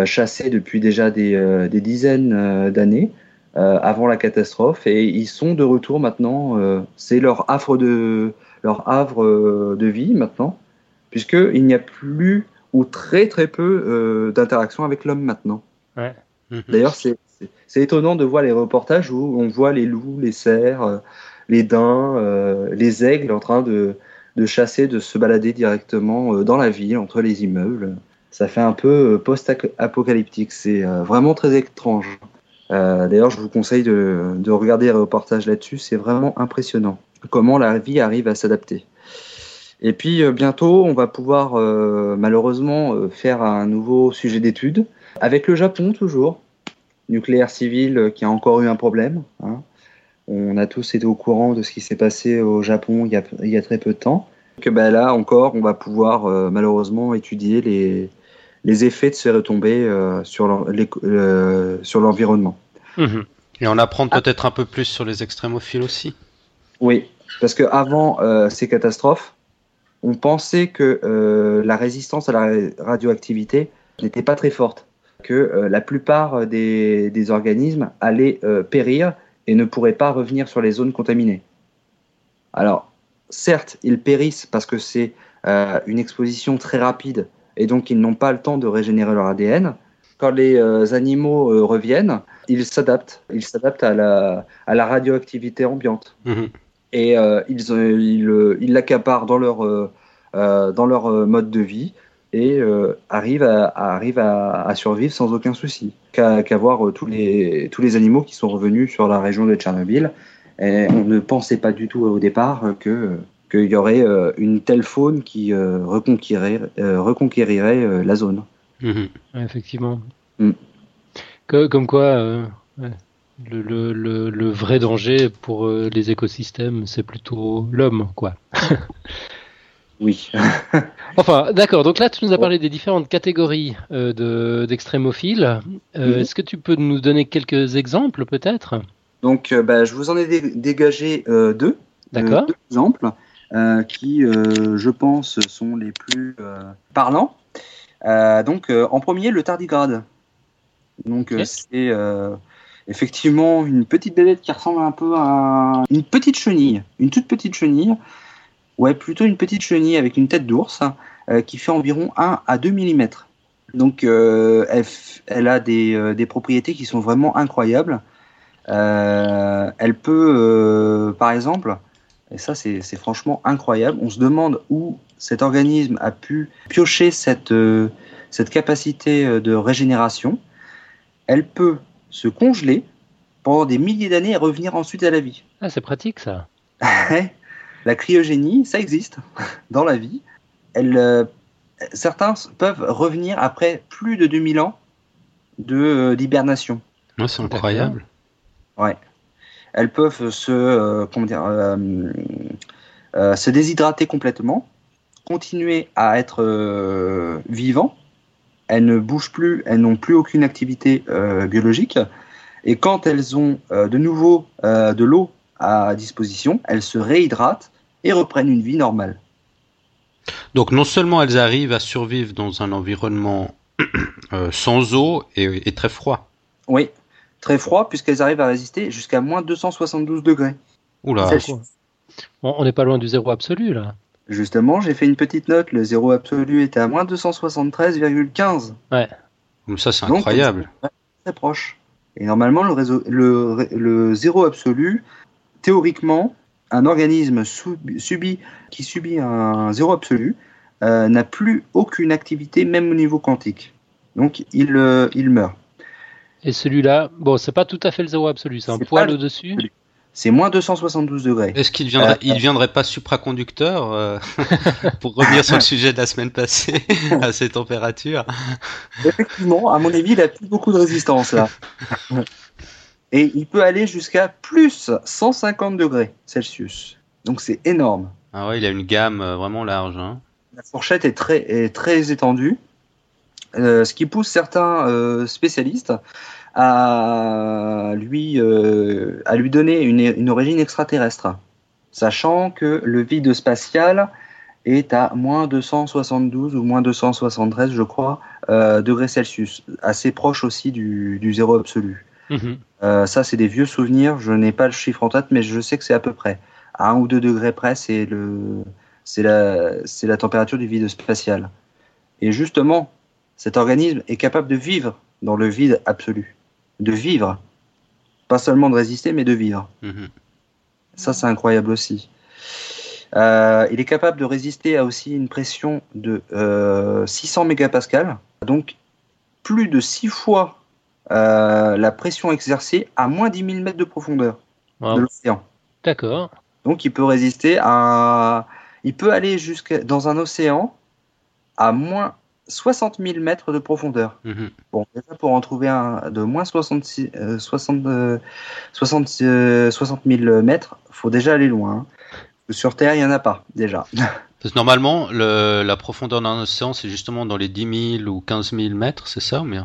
chassés depuis déjà des, des dizaines d'années euh, avant la catastrophe et ils sont de retour maintenant. euh, C'est leur havre de leur havre euh, de vie maintenant, puisque il n'y a plus ou très très peu d'interaction avec l'homme maintenant. Mhm. D'ailleurs, c'est c'est- étonnant de voir les reportages où on voit les loups, les cerfs, euh, les daims, euh, les aigles en train de, chasser, de se balader directement euh, dans la ville, entre les immeubles. Ça fait un peu post-apocalyptique. C'est vraiment très étrange. D'ailleurs, je vous conseille de, de regarder les reportages là-dessus. C'est vraiment impressionnant comment la vie arrive à s'adapter. Et puis bientôt, on va pouvoir malheureusement faire un nouveau sujet d'étude avec le Japon toujours. Nucléaire civil euh, qui a encore eu un problème. hein. On a tous été au courant de ce qui s'est passé au Japon il y a, il y a très peu de temps. Que ben là encore, on va pouvoir euh, malheureusement étudier les, les effets de ces retombées euh, sur euh, l'environnement. Mhm. Et on apprend peut-être un peu plus sur les extrémophiles aussi. Oui, parce que avant ces catastrophes, on pensait que la résistance à la ra- radioactivité n'était pas très forte, que euh, la plupart des, des organismes allaient euh, périr et ne pourraient pas revenir sur les zones contaminées. Alors, certes, ils périssent parce que c'est euh, une exposition très rapide et donc ils n'ont pas le temps de régénérer leur ADN. Quand les euh, animaux euh, reviennent, ils s'adaptent, ils s'adaptent à la, à la radioactivité ambiante Mhm. et euh, ils euh, ils euh, ils l'accaparent dans leur euh, euh, dans leur euh, mode de vie et euh, arrivent à, à- arrivent à, à survivre sans aucun souci qu'à voir euh, tous les tous les animaux qui sont revenus sur la région de Tchernobyl et on ne pensait pas du tout au départ euh, que qu'il y aurait euh, une telle faune qui reconquérirait reconquérirait la zone. Mhm. Ouais, effectivement. Mm. Que- comme quoi, euh, ouais, le, le, le, le vrai danger pour les écosystèmes, c'est plutôt l'homme, quoi. Oui. Enfin, d'accord. Donc là, tu nous as parlé des différentes catégories euh, de- d'extrémophiles. Euh, Mhm. Est-ce que tu peux nous donner quelques exemples, peut-être? Donc euh, bah, je vous en ai dé- dégagé euh, deux. D'accord. Euh, deux exemples euh, qui, euh, je pense, sont les plus euh, parlants. Euh, donc, euh, en premier, le tardigrade. Donc, euh, c'est euh, effectivement une petite bébête qui ressemble un peu à une petite chenille, une toute petite chenille. Ouais, plutôt une petite chenille avec une tête d'ours euh, qui fait environ 1 à 2 mm. Donc, euh, elle, a des, euh, des propriétés qui sont vraiment incroyables. Euh, elle peut, euh, par exemple, et ça c'est franchement incroyable, on se demande où cet organisme a pu piocher cette, cette capacité de régénération. Elle peut se congeler pendant des milliers d'années et revenir ensuite à la vie. Ah, c'est pratique, ça. la cryogénie, ça existe dans la vie. Elle, euh, certains peuvent revenir après plus de 2000 ans de, euh, d'hibernation. Ouais, c'est incroyable. elles peuvent se, euh, comment dire, se déshydrater complètement, continuer à être vivants. Elles ne bougent plus, elles n'ont plus aucune activité biologique. Et quand elles ont de nouveau de l'eau à disposition, elles se réhydratent et reprennent une vie normale. Donc non seulement elles arrivent à survivre dans un environnement euh, sans eau et, et très froid. Oui, très froid puisqu'elles arrivent à résister jusqu'à moins 272 degrés. Oula. On n'est pas loin du zéro absolu, là. Justement, j'ai fait une petite note, le zéro absolu était à moins 273,15. Comme ça, c'est Donc, incroyable. très proche. Et normalement, le, réseau, le, ré- le zéro absolu, théoriquement, un organisme subi, subi- qui subit un zéro absolu euh, n'a plus aucune activité, même au niveau quantique. Donc, il, euh, il meurt. Et celui-là, bon, c'est pas tout à fait le zéro absolu, c'est un poil le- au-dessus. C'est moins 272 degrés. Est-ce qu'il deviendrait, Euh, il deviendrait pas supraconducteur euh, pour revenir sur le sujet de la semaine passée à ces températures Effectivement, à mon avis, il a plus beaucoup de résistance là. Et il peut aller jusqu'à plus 150 degrés Celsius. Donc c'est énorme. Ah ouais, il a une gamme euh, vraiment large. Hein. La fourchette est très, est très étendue, euh, ce qui pousse certains euh, spécialistes à lui, euh, à lui donner une, une origine extraterrestre, sachant que le vide spatial est à moins 272 ou moins 273, je crois, degrés Celsius, assez proche aussi du, du zéro absolu. Mhm. Euh, ça, c'est des vieux souvenirs. Je n'ai pas le chiffre en tête, mais je sais que c'est à peu près. À un ou deux degrés près, c'est le, c'est la, c'est la température du vide spatial. Et justement, cet organisme est capable de vivre dans le vide absolu, de vivre, pas seulement de résister, mais de vivre. Mhm. Ça, c'est incroyable aussi. Euh, il est capable de résister à aussi une pression de euh, 600 mégapascales, donc plus de 6 fois euh, la pression exercée à moins 10 000 mètres de profondeur Wow. de l'océan. D'accord. Donc il peut résister à. Il peut aller jusqu'à dans un océan à moins 60 000 mètres de profondeur. Mhm. Bon, déjà pour en trouver un de moins 66, euh, 60, euh, 60, euh, 60 000 mètres, faut déjà aller loin. hein. Sur Terre, il n'y en a pas, déjà. Parce que normalement, le- la profondeur d'un océan, c'est justement dans les 10 000 ou 15 000 mètres, c'est ça ou bien?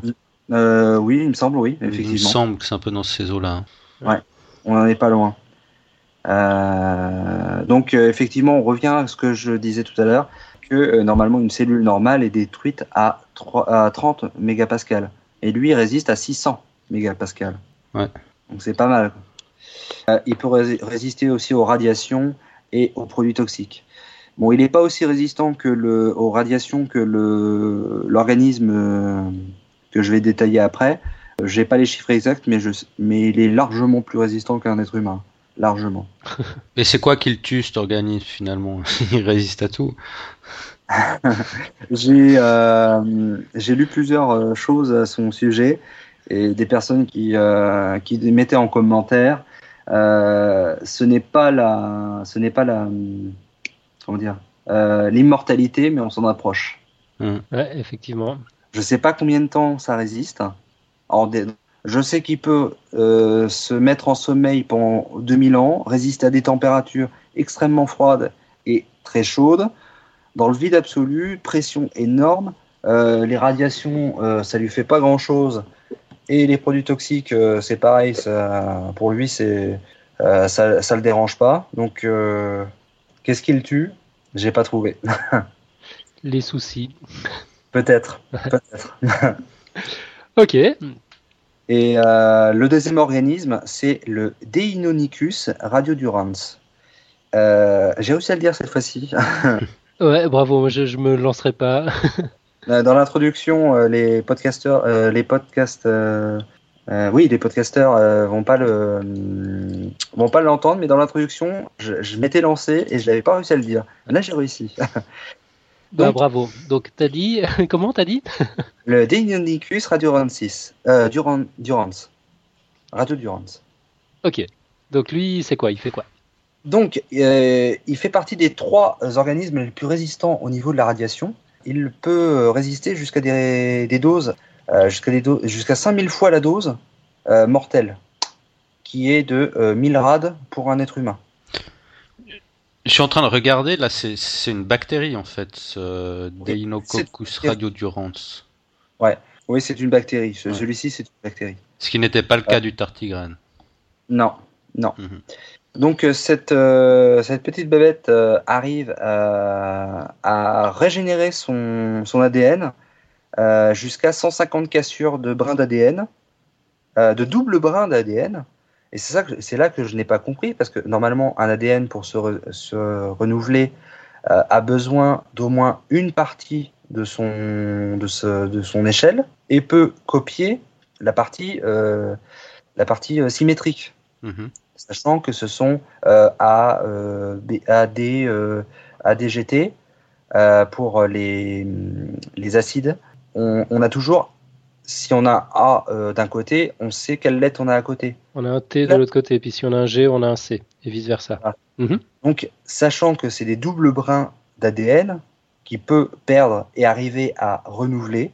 Euh, oui, il me semble, oui, Il me semble que c'est un peu dans ces eaux-là. hein. On n'en est pas loin. Euh, donc, euh, effectivement, on revient à ce que je disais tout à l'heure, que euh, normalement, une cellule normale est détruite à, 3 à 30 mégapascales. Et lui, il résiste à 600 mégapascales. Ouais. Donc, c'est pas mal. Euh, il peut rés- résister aussi aux radiations et aux produits toxiques. Bon, il n'est pas aussi résistant que le, aux radiations que le, l'organisme euh, que je vais détailler après. Euh, J'ai pas les chiffres exacts, mais, je, mais il est largement plus résistant qu'un être humain. Largement. Et c'est quoi qui le tue, cet organisme, finalement? Il résiste à tout. J'ai euh, j'ai lu plusieurs euh, choses à son sujet et des personnes qui, euh, qui mettaient en commentaire euh, ce n'est pas la ce n'est pas la comment dire euh, l'immortalité mais on s'en approche. Hum. Ouais, effectivement. Je sais pas combien de temps ça résiste. Je sais qu'il peut euh, se mettre en sommeil pendant 2000 ans, résister à des températures extrêmement froides et très chaudes. Dans le vide absolu, pression énorme. Euh, les radiations, euh, ça lui fait pas grand chose. Et les produits toxiques, euh, c'est pareil. Ça, pour lui, ça, ça le dérange pas. Donc, qu'est-ce qui le tue? J'ai pas trouvé. Les soucis. Peut-être. Peut-être. Ok. Et euh, le deuxième organisme, c'est le Deinonychus radiodurans. Euh, J'ai réussi à le dire cette fois-ci. Ouais, bravo. Je, je me lancerai pas. Euh, Dans l'introduction, euh, les podcasteurs, euh, les podcasts, oui, les podcasteurs vont pas le, vont pas l'entendre, mais dans l'introduction, je, je m'étais lancé et je n'avais pas réussi à le dire. Là, j'ai réussi. Bah, Donc- bravo. Donc, t'as dit. Comment t'as dit? Le Deinonychus radioduransis, euh, Duran, durans, radiodurans. Ok. Donc, lui, c'est quoi? Il fait quoi? Donc, euh, il fait partie des trois organismes les plus résistants au niveau de la radiation. Il peut résister jusqu'à des, des doses, euh, jusqu'à des do- jusqu'à 5000 fois la dose euh, mortelle, qui est de euh, 1000 rad pour un être humain. Je suis en train de regarder, là, c'est une bactérie, en fait, ce Deinococcus radiodurans. Oui, c'est une bactérie. Ce- Ouais. Celui-ci, c'est une bactérie. Ce qui n'était pas le cas du tardigrade. Non, non. Mhm. Donc euh, cette, euh, cette petite bébête euh, arrive euh, à régénérer son, son ADN euh, jusqu'à 150 cassures de brins d'ADN, euh, de double brin d'ADN. Et c'est ça que c'est là que je n'ai pas compris parce que normalement un ADN pour se, re- se renouveler euh, a besoin d'au moins une partie de son de, ce- de son échelle et peut copier la partie euh, la partie euh, symétrique Mhm. sachant que ce sont euh, A, euh, B, AD, euh, ADGT pour les, les acides. On, on a toujours, si on a A euh, d'un côté, on sait quelle lettre on a à côté. On a un T de l'autre côté, puis si on a un G, on a un C, et vice versa. Ah. Mhm. Donc, sachant que c'est des doubles brins d'ADN qui peut perdre et arriver à renouveler,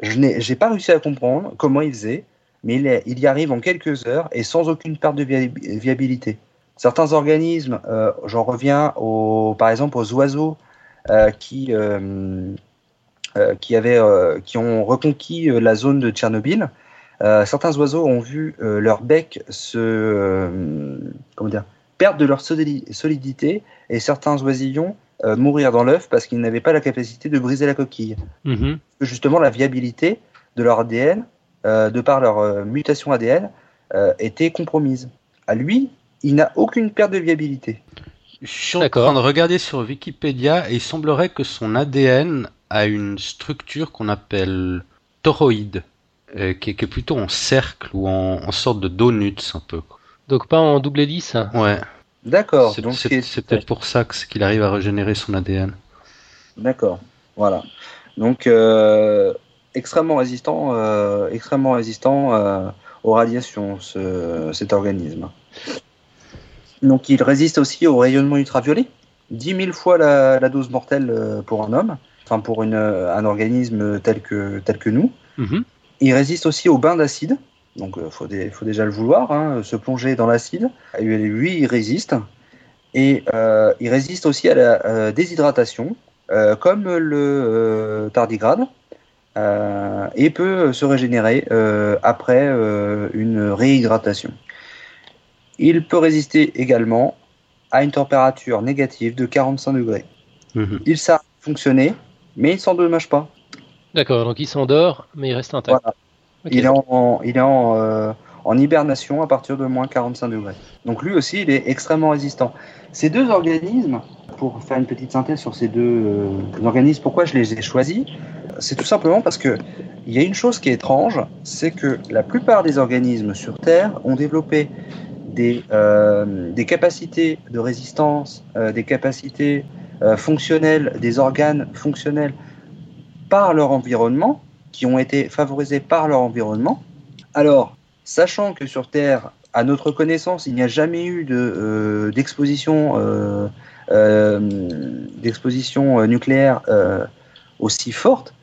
je n'ai pas réussi à comprendre comment il faisait, mais il, est- il y arrive en quelques heures et sans aucune perte de via- viabilité. Certains organismes, euh, j'en reviens au, par exemple aux oiseaux euh, qui, qui, avaient, euh, qui ont reconquis euh, la zone de Tchernobyl. Euh, certains oiseaux ont vu euh, leur bec se, euh, comment dire, perdre de leur soli- solidité et certains oisillons euh, mourir dans l'œuf parce qu'ils n'avaient pas la capacité de briser la coquille. Mhm. Justement, la viabilité de leur ADN, euh, de par leur euh, mutation ADN, euh, était compromise. À lui, il n'a aucune perte de viabilité. Je suis en train de regarder sur Wikipédia et il semblerait que son ADN a une structure qu'on appelle toroïde, euh, qui, est, qui est plutôt en cercle ou en, en sorte de donuts un peu. Donc, pas en double hélice. hein. Ouais, D'accord. c'est Donc, c'est- c'est- c'est peut-être pour ça que qu'il arrive à régénérer son ADN. D'accord. Voilà. Donc, euh, extrêmement résistant, euh, extrêmement résistant euh, aux radiations, ce- cet organisme. Donc il résiste aussi au rayonnement ultraviolet, 10 000 fois la, la dose mortelle pour un homme, enfin pour une, euh, un organisme tel que, tel que nous. Mhm. Il résiste aussi au bain d'acide, donc il faut, dé- faut déjà le vouloir, hein, se plonger dans l'acide. Lui, il résiste. Et euh, il résiste aussi à la euh, déshydratation, euh, comme le euh, tardigrade, euh, et peut se régénérer euh, après euh, une réhydratation. Il peut résister également à une température négative de 45 degrés. Mhm. Il s'arrête de fonctionner, mais il ne s'endommage pas. D'accord, donc il s'endort, mais il reste intact. Voilà. Il est, en, il est en, euh, en hibernation à partir de moins 45 degrés. Donc lui aussi, il est extrêmement résistant. Ces deux organismes, pour faire une petite synthèse sur ces deux euh, organismes, pourquoi je les ai choisis C'est tout simplement parce que il y a une chose qui est étrange, c'est que la plupart des organismes sur Terre ont développé des, euh, des capacités de résistance, des capacités euh, fonctionnelles, des organes fonctionnels par leur environnement, qui ont été favorisés par leur environnement. Alors, sachant que sur Terre, à notre connaissance, il n'y a jamais eu de, euh, d'exposition, euh, euh, nucléaire aussi forte,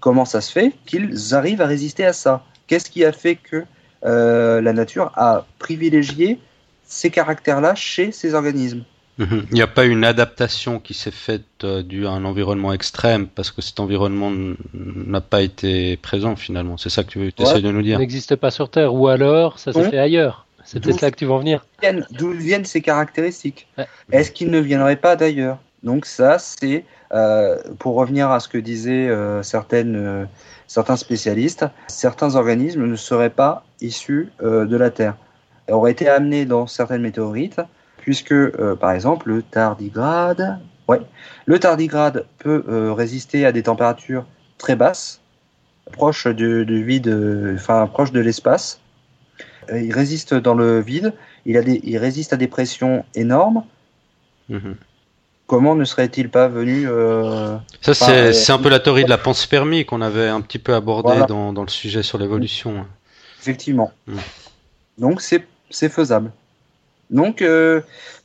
comment ça se fait qu'ils arrivent à résister à ça? Qu'est-ce qui a fait que la nature a privilégié ces caractères-là chez ces organismes? Il n'y a pas une adaptation qui s'est faite euh, due à un environnement extrême parce que cet environnement n'a pas été présent finalement. C'est ça que tu essaies de nous Il dire? n'existe pas sur Terre, ou alors ça s'est Ouais. fait ailleurs. C'est peut-être D'où- là que tu vas en venir. viennent- D'où viennent ces caractéristiques? Ouais. Est-ce qu'ils ne viendraient pas d'ailleurs? Donc ça, c'est euh, pour revenir à ce que disaient euh, certaines, euh, certains spécialistes, certains organismes ne seraient pas issus euh, de la Terre, et auraient été amenés dans certaines météorites, puisque euh, par exemple le tardigrade, ouais, le tardigrade peut euh, résister à des températures très basses, proches du, du vide, enfin proches de l'espace. Euh, Il résiste dans le vide, il, a des, il résiste à des pressions énormes. Mhm. Comment ne serait-il pas venu euh, Ça, c'est un peu la théorie de la panspermie qu'on avait un petit peu abordé Voilà. dans, dans le sujet sur l'évolution. Effectivement. Mm. Donc c'est faisable. Donc euh,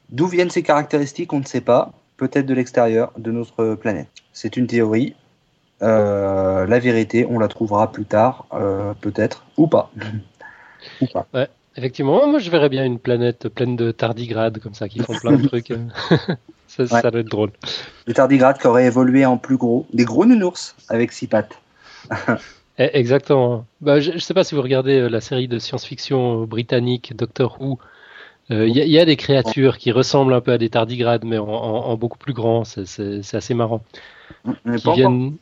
d'où viennent ces caractéristiques, on ne sait pas. Peut-être de l'extérieur de notre planète. C'est une théorie. Euh, la vérité, on la trouvera plus tard, euh, peut-être, ou pas. ou pas. Effectivement, moi je verrais bien une planète pleine de tardigrades comme ça qui font plein de trucs. ça, ça Ouais. doit être drôle. Des tardigrades qui auraient évolué en plus gros, des gros nounours avec six pattes. Eh, Exactement. Bah, je ne sais pas si vous regardez la série de science-fiction britannique Doctor Who. Euh, Il y, a- il y a des créatures qui ressemblent un peu à des tardigrades, mais en, en- en beaucoup plus grand. C'est- assez marrant. Qui viennent...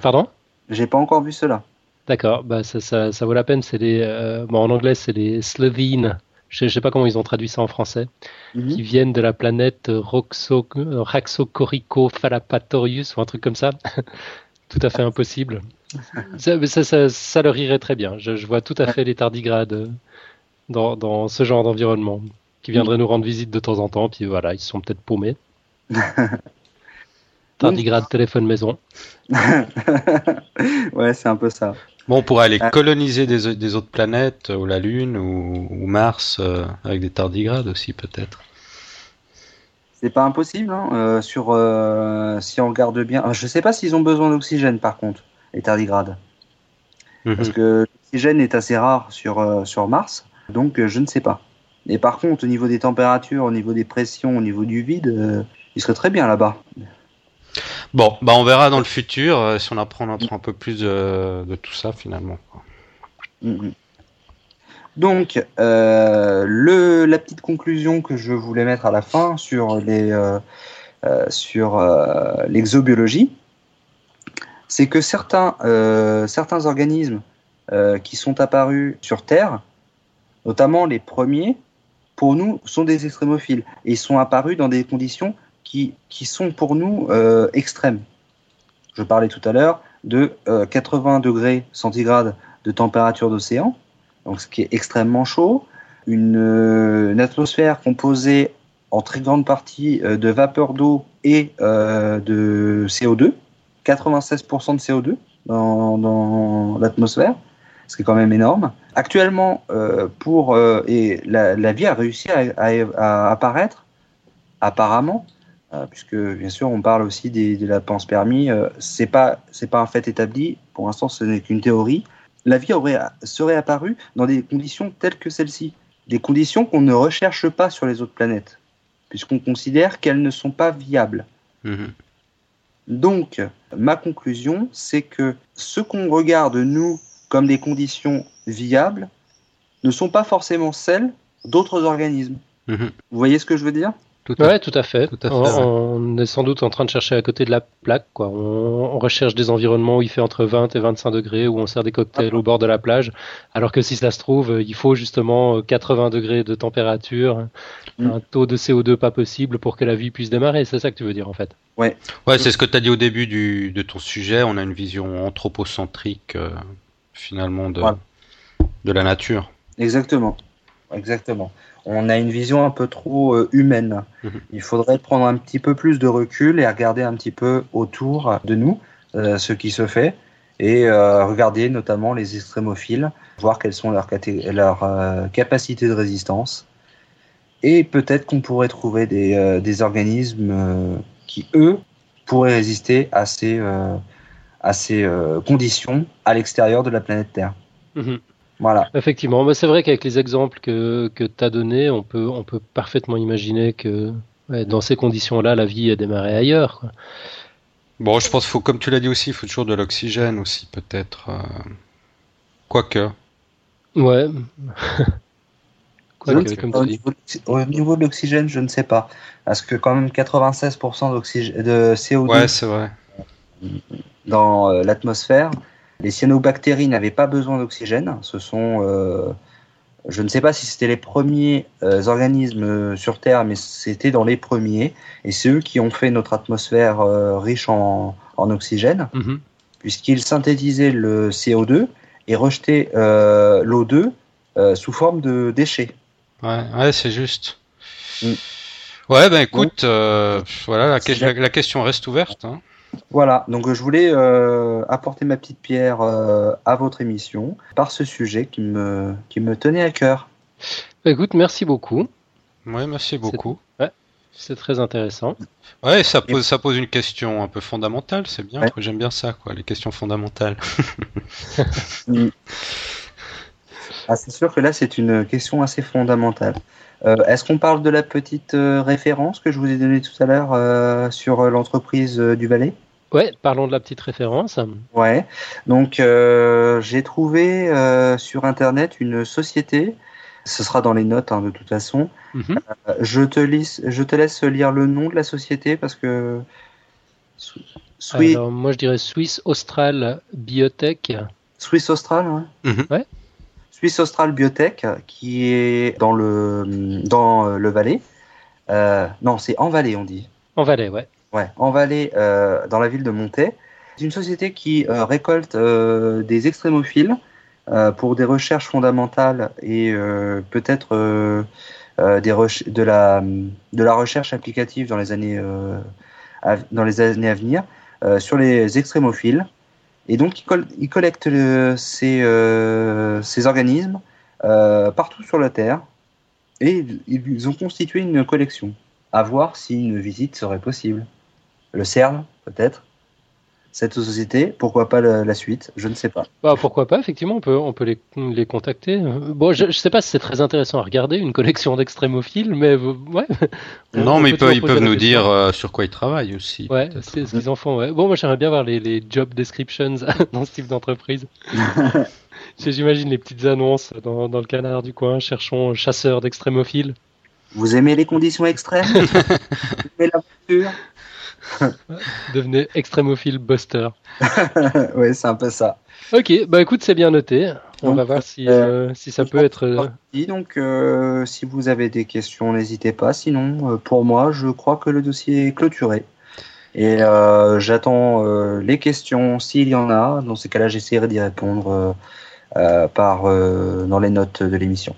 Pardon? J'ai pas encore vu cela. D'accord. Bah, ça, ça, ça vaut la peine. C'est les, euh, bon, en anglais, c'est les Slovene. Je ne sais pas comment ils ont traduit ça en français. Qui viennent de la planète Roxo, Raxocorico Falapatorius ou un truc comme ça. tout à fait impossible. Ça, ça, ça leur irait très bien. Je, je vois tout à fait les tardigrades euh, dans, dans ce genre d'environnement qui viendraient nous rendre visite de temps en temps. Puis voilà, ils se sont peut-être paumés. Tardigrade téléphone maison. ouais, c'est un peu ça. Bon, on pourrait aller Ah. coloniser des, des autres planètes, ou la Lune, ou, ou Mars, euh, avec des tardigrades aussi peut-être. C'est pas impossible. Hein, euh, sur, euh, si on regarde bien, Ah, je sais pas s'ils ont besoin d'oxygène par contre, les tardigrades, Mhm. parce que l'oxygène est assez rare sur euh, sur Mars, donc euh, je ne sais pas. Et par contre, au niveau des températures, au niveau des pressions, au niveau du vide, euh, il serait très bien là-bas. Bon, bah on verra dans le futur euh, si on apprend un, un peu plus de, de tout ça finalement. Mhm. Donc, euh, le, la petite conclusion que je voulais mettre à la fin sur les sur l'exobiologie, c'est que certains certains organismes qui sont apparus sur Terre, notamment les premiers, pour nous sont des extrémophiles et sont apparus dans des conditions qui qui sont pour nous euh, extrêmes. Je parlais tout à l'heure de euh, 80 degrés centigrades de température d'océan donc ce qui est extrêmement chaud, une, euh, une atmosphère composée en très grande partie euh, de vapeur d'eau et euh, de CO2, 96% de CO2, dans, dans l'atmosphère, ce qui est quand même énorme. Actuellement, euh, pour euh, et la, la, vie a réussi à, à, à apparaître, apparemment, euh, puisque bien sûr on parle aussi des, de la panspermie. Euh, c'est pas c'est pas un fait établi. Pour l'instant, ce n'est qu'une théorie. La vie aurait serait apparue dans des conditions telles que celle-ci, des conditions qu'on ne recherche pas sur les autres planètes, puisqu'on considère qu'elles ne sont pas viables. Mhm. Donc, ma conclusion, c'est que ce qu'on regarde, nous, comme des conditions viables, ne sont pas forcément celles d'autres organismes. Mhm. Vous voyez ce que je veux dire? Tout à Ouais, tout à fait. Tout à fait, on, ouais. on est sans doute en train de chercher à côté de la plaque. Quoi. On, on recherche des environnements où il fait entre 20 et 25 degrés, où on sert des cocktails au bord de la plage, alors que si cela se trouve, il faut justement 80 degrés de température, Mm. un taux de CO2 pas possible pour que la vie puisse démarrer. C'est ça que tu veux dire en fait? Ouais, c'est ce que tu as dit au début du, de ton sujet. On a une vision anthropocentrique, euh, finalement, de, Voilà. de la nature. Exactement. Exactement. On a une vision un peu trop euh, humaine. Mhm. Il faudrait prendre un petit peu plus de recul et regarder un petit peu autour de nous euh, ce qui se fait et euh, regarder notamment les extrémophiles, voir quelles sont leurs, leurs capacités de résistance. Et peut-être qu'on pourrait trouver des, des organismes qui, eux, pourraient résister à ces, à ces euh, conditions à l'extérieur de la planète Terre. Mhm. Voilà. Effectivement, mais c'est vrai qu'avec les exemples que, que tu as donnés, on peut, on peut parfaitement imaginer que ouais, dans ces conditions-là, la vie a démarré ailleurs. quoi. Bon, je pense qu'il faut, comme tu l'as dit aussi, il faut toujours de l'oxygène aussi, peut-être. euh, Quoique. Ouais. Je Quoi ne que, sais comme tu au, dis. niveau de au niveau de l'oxygène, je ne sais pas. Parce que quand même 96% d'oxygène- de CO2 Ouais, c'est vrai. Dans euh, l'atmosphère, les cyanobactéries n'avaient pas besoin d'oxygène. Ce sont, euh, je ne sais pas si c'était les premiers euh, organismes sur Terre, mais c'était dans les premiers. Et c'est eux qui ont fait notre atmosphère euh, riche en, en oxygène, Mhm. puisqu'ils synthétisaient le CO2 et rejetaient euh, l'O2 euh, sous forme de déchets. Ouais, ouais, c'est juste. Mm. Ouais, ben écoute, voilà, la, que- Si la, la question reste ouverte. Hein. Voilà, donc je voulais euh, apporter ma petite pierre euh, à votre émission par ce sujet qui me, qui me tenait à cœur. Bah, Écoute, merci beaucoup. Ouais, merci beaucoup. C'est très intéressant. Ouais, ça pose, ça pose une question un peu fondamentale, c'est bien. Ouais. J'aime bien ça, quoi, les questions fondamentales. Ah, c'est sûr que là, c'est une question assez fondamentale. Euh, Est-ce qu'on parle de la petite euh, référence que je vous ai donnée tout à l'heure euh, sur euh, l'entreprise euh, du Valais? Ouais, parlons de la petite référence. Ouais. Donc, euh, j'ai trouvé euh, sur Internet une société. Ce sera dans les notes, hein, de toute façon. Mhm. Euh, Je te, laisse, je te laisse lire le nom de la société parce que. Alors, moi, je dirais Swiss Austral Biotech. Swiss Austral, ouais. Mhm. Ouais. Swiss Austral Biotech, qui est dans le, dans euh, le Valais. Euh, non, c'est en Valais, on dit. En Valais, ouais. Ouais, en Valais, euh, dans la ville de Montaix. C'est une société qui euh, récolte euh, des extrémophiles euh, pour des recherches fondamentales et euh, peut-être euh, euh, des de, la, de la recherche applicative dans les années, euh, à, dans les années à venir euh, sur les extrémophiles. Et donc, ils, col- ils collectent le- ces, euh, ces organismes euh, partout sur la Terre et ils, ils ont constitué une collection. À voir si une visite serait possible. Le CERN, peut-être. Cette société, pourquoi pas la, la suite? Je ne sais pas. Bah, pourquoi pas, effectivement, on peut, on peut les, les contacter. Euh, Bon, je, je sais pas si c'est très intéressant à regarder, une collection d'extrémophiles, mais euh, ouais. On- Non, on mais peut ils peuvent, nous dire euh, sur quoi ils travaillent aussi. Ouais, c'est ce qu'ils en font, ouais. Bon, moi j'aimerais bien voir les, les job descriptions dans ce type d'entreprise. J'imagine les petites annonces dans, dans le canard du coin, cherchons chasseurs d'extrémophiles. Vous aimez les conditions extrêmes? Vous aimez l'aventure Devenez extrémophile buster. Oui, c'est un peu ça. Ok, bah écoute, c'est bien noté. On Donc, va voir si, euh, euh, si ça peut être. euh, Donc, euh, si vous avez des questions, n'hésitez pas. Sinon, pour moi, je crois que le dossier est clôturé. Et euh, j'attends les questions s'il y en a. Dans ces cas-là, j'essaierai d'y répondre par, dans les notes de l'émission.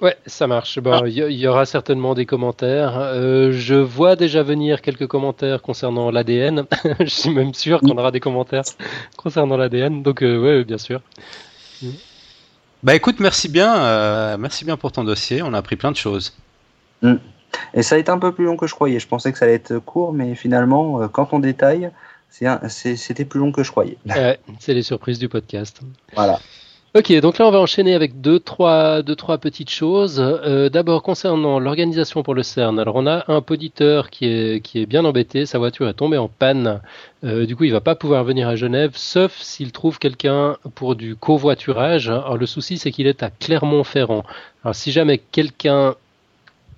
Ouais, ça marche. Bon, il y, y, aura certainement des commentaires. Euh, je vois déjà venir quelques commentaires concernant l'ADN. je suis même sûr qu'on aura des commentaires concernant l'ADN. Donc, euh, ouais, bien sûr. Bah écoute, merci bien, euh, merci bien pour ton dossier. On a appris plein de choses. Mm. Et ça a été un peu plus long que je croyais. Je pensais que ça allait être court, mais finalement, euh, quand on détaille, c'était plus long que je croyais. Ouais, c'est les surprises du podcast. Voilà. Ok, donc là on va enchaîner avec deux trois, deux, trois petites choses. Euh, D'abord concernant l'organisation pour le CERN. Alors on a un poditeur qui est, qui est bien embêté, sa voiture est tombée en panne. Euh, du coup il va pas pouvoir venir à Genève, sauf s'il trouve quelqu'un pour du covoiturage. Alors le souci c'est qu'il est à Clermont-Ferrand. Alors si jamais quelqu'un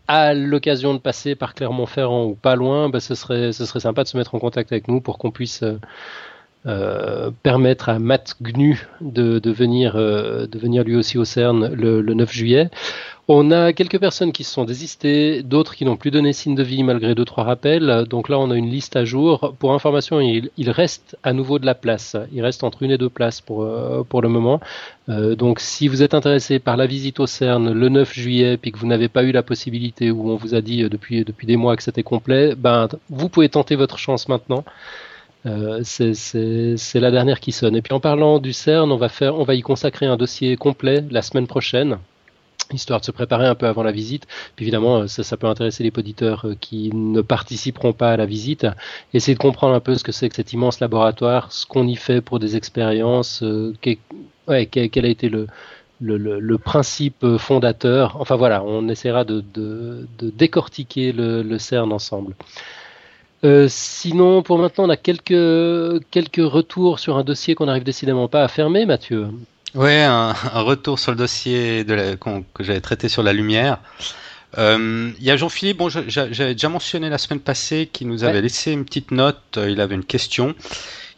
a l'occasion de passer par Clermont-Ferrand ou pas loin, bah, ce, serait, ce serait sympa de se mettre en contact avec nous pour qu'on puisse... Euh, euh, permettre à Matt Gnu de, de, venir, euh, de venir lui aussi au CERN le, le, 9 juillet. On a quelques personnes qui se sont désistées, d'autres qui n'ont plus donné signe de vie malgré deux trois rappels. Donc là, on a une liste à jour. Pour information, il, il reste à nouveau de la place. Il reste entre une et deux places pour euh, pour le moment. Euh, donc si vous êtes intéressé par la visite au CERN le 9 juillet, puis que vous n'avez pas eu la possibilité, ou on vous a dit depuis depuis des mois que c'était complet, ben vous pouvez tenter votre chance maintenant. Euh, c'est la dernière qui sonne. Et puis en parlant du CERN, on va, faire, on va y consacrer un dossier complet la semaine prochaine histoire de se préparer un peu avant la visite. Puis évidemment, ça, ça peut intéresser les auditeurs euh, qui ne participeront pas à la visite. Essayer de comprendre un peu ce que c'est que cet immense laboratoire, ce qu'on y fait pour des expériences, euh, ouais, quel, a été le, principe fondateur. Enfin voilà, on essaiera de décortiquer le, le, CERN ensemble. Euh, sinon, pour maintenant, on a quelques, quelques retours sur un dossier qu'on n'arrive décidément pas à fermer, Mathieu. Ouais, un, un retour sur le dossier de la, que j'avais traité sur la lumière. Euh, il y a Jean-Philippe, bon, j'avais déjà mentionné la semaine passée, qui nous avait ouais. laissé une petite note. Euh, il avait une question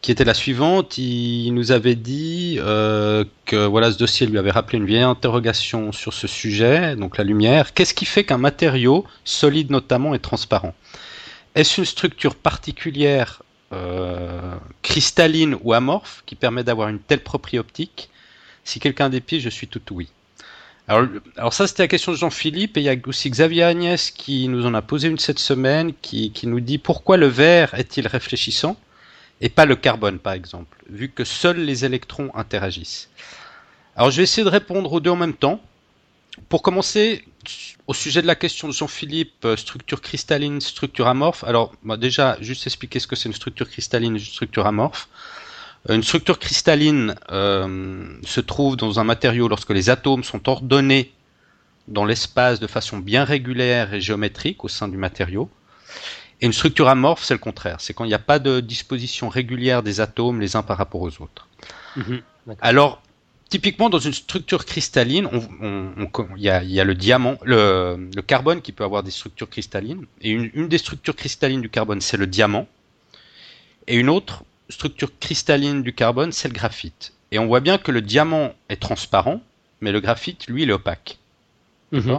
qui était la suivante. Il nous avait dit euh, que voilà, ce dossier lui avait rappelé une vieille interrogation sur ce sujet, donc la lumière. Qu'est-ce qui fait qu'un matériau solide notamment est transparent? Est-ce une structure particulière euh, cristalline ou amorphe qui permet d'avoir une telle propriété optique? Si quelqu'un des pieds, je suis tout oui. Alors, alors ça, c'était la question de Jean-Philippe, et il y a aussi Xavier Agnès qui nous en a posé une cette semaine, qui, qui nous dit pourquoi le verre est-il réfléchissant et pas le carbone, par exemple, vu que seuls les électrons interagissent? Alors, je vais essayer de répondre aux deux en même temps. Pour commencer, au sujet de la question de Jean-Philippe, euh, structure cristalline, structure amorphe. Alors, bah déjà, juste expliquer ce que c'est une structure cristalline, une structure amorphe. Euh, une structure cristalline euh, se trouve dans un matériau lorsque les atomes sont ordonnés dans l'espace de façon bien régulière et géométrique au sein du matériau. Et une structure amorphe, c'est le contraire. C'est quand il n'y a pas de disposition régulière des atomes les uns par rapport aux autres. Mmh, Alors, typiquement dans une structure cristalline, il on, on, y, a, y, a, le diamant, le, le, carbone qui peut avoir des structures cristallines. Et une, une des structures cristallines du carbone, c'est le diamant. Et une autre structure cristalline du carbone, c'est le graphite. Et on voit bien que le diamant est transparent, mais le graphite, lui, il est opaque. Mmh.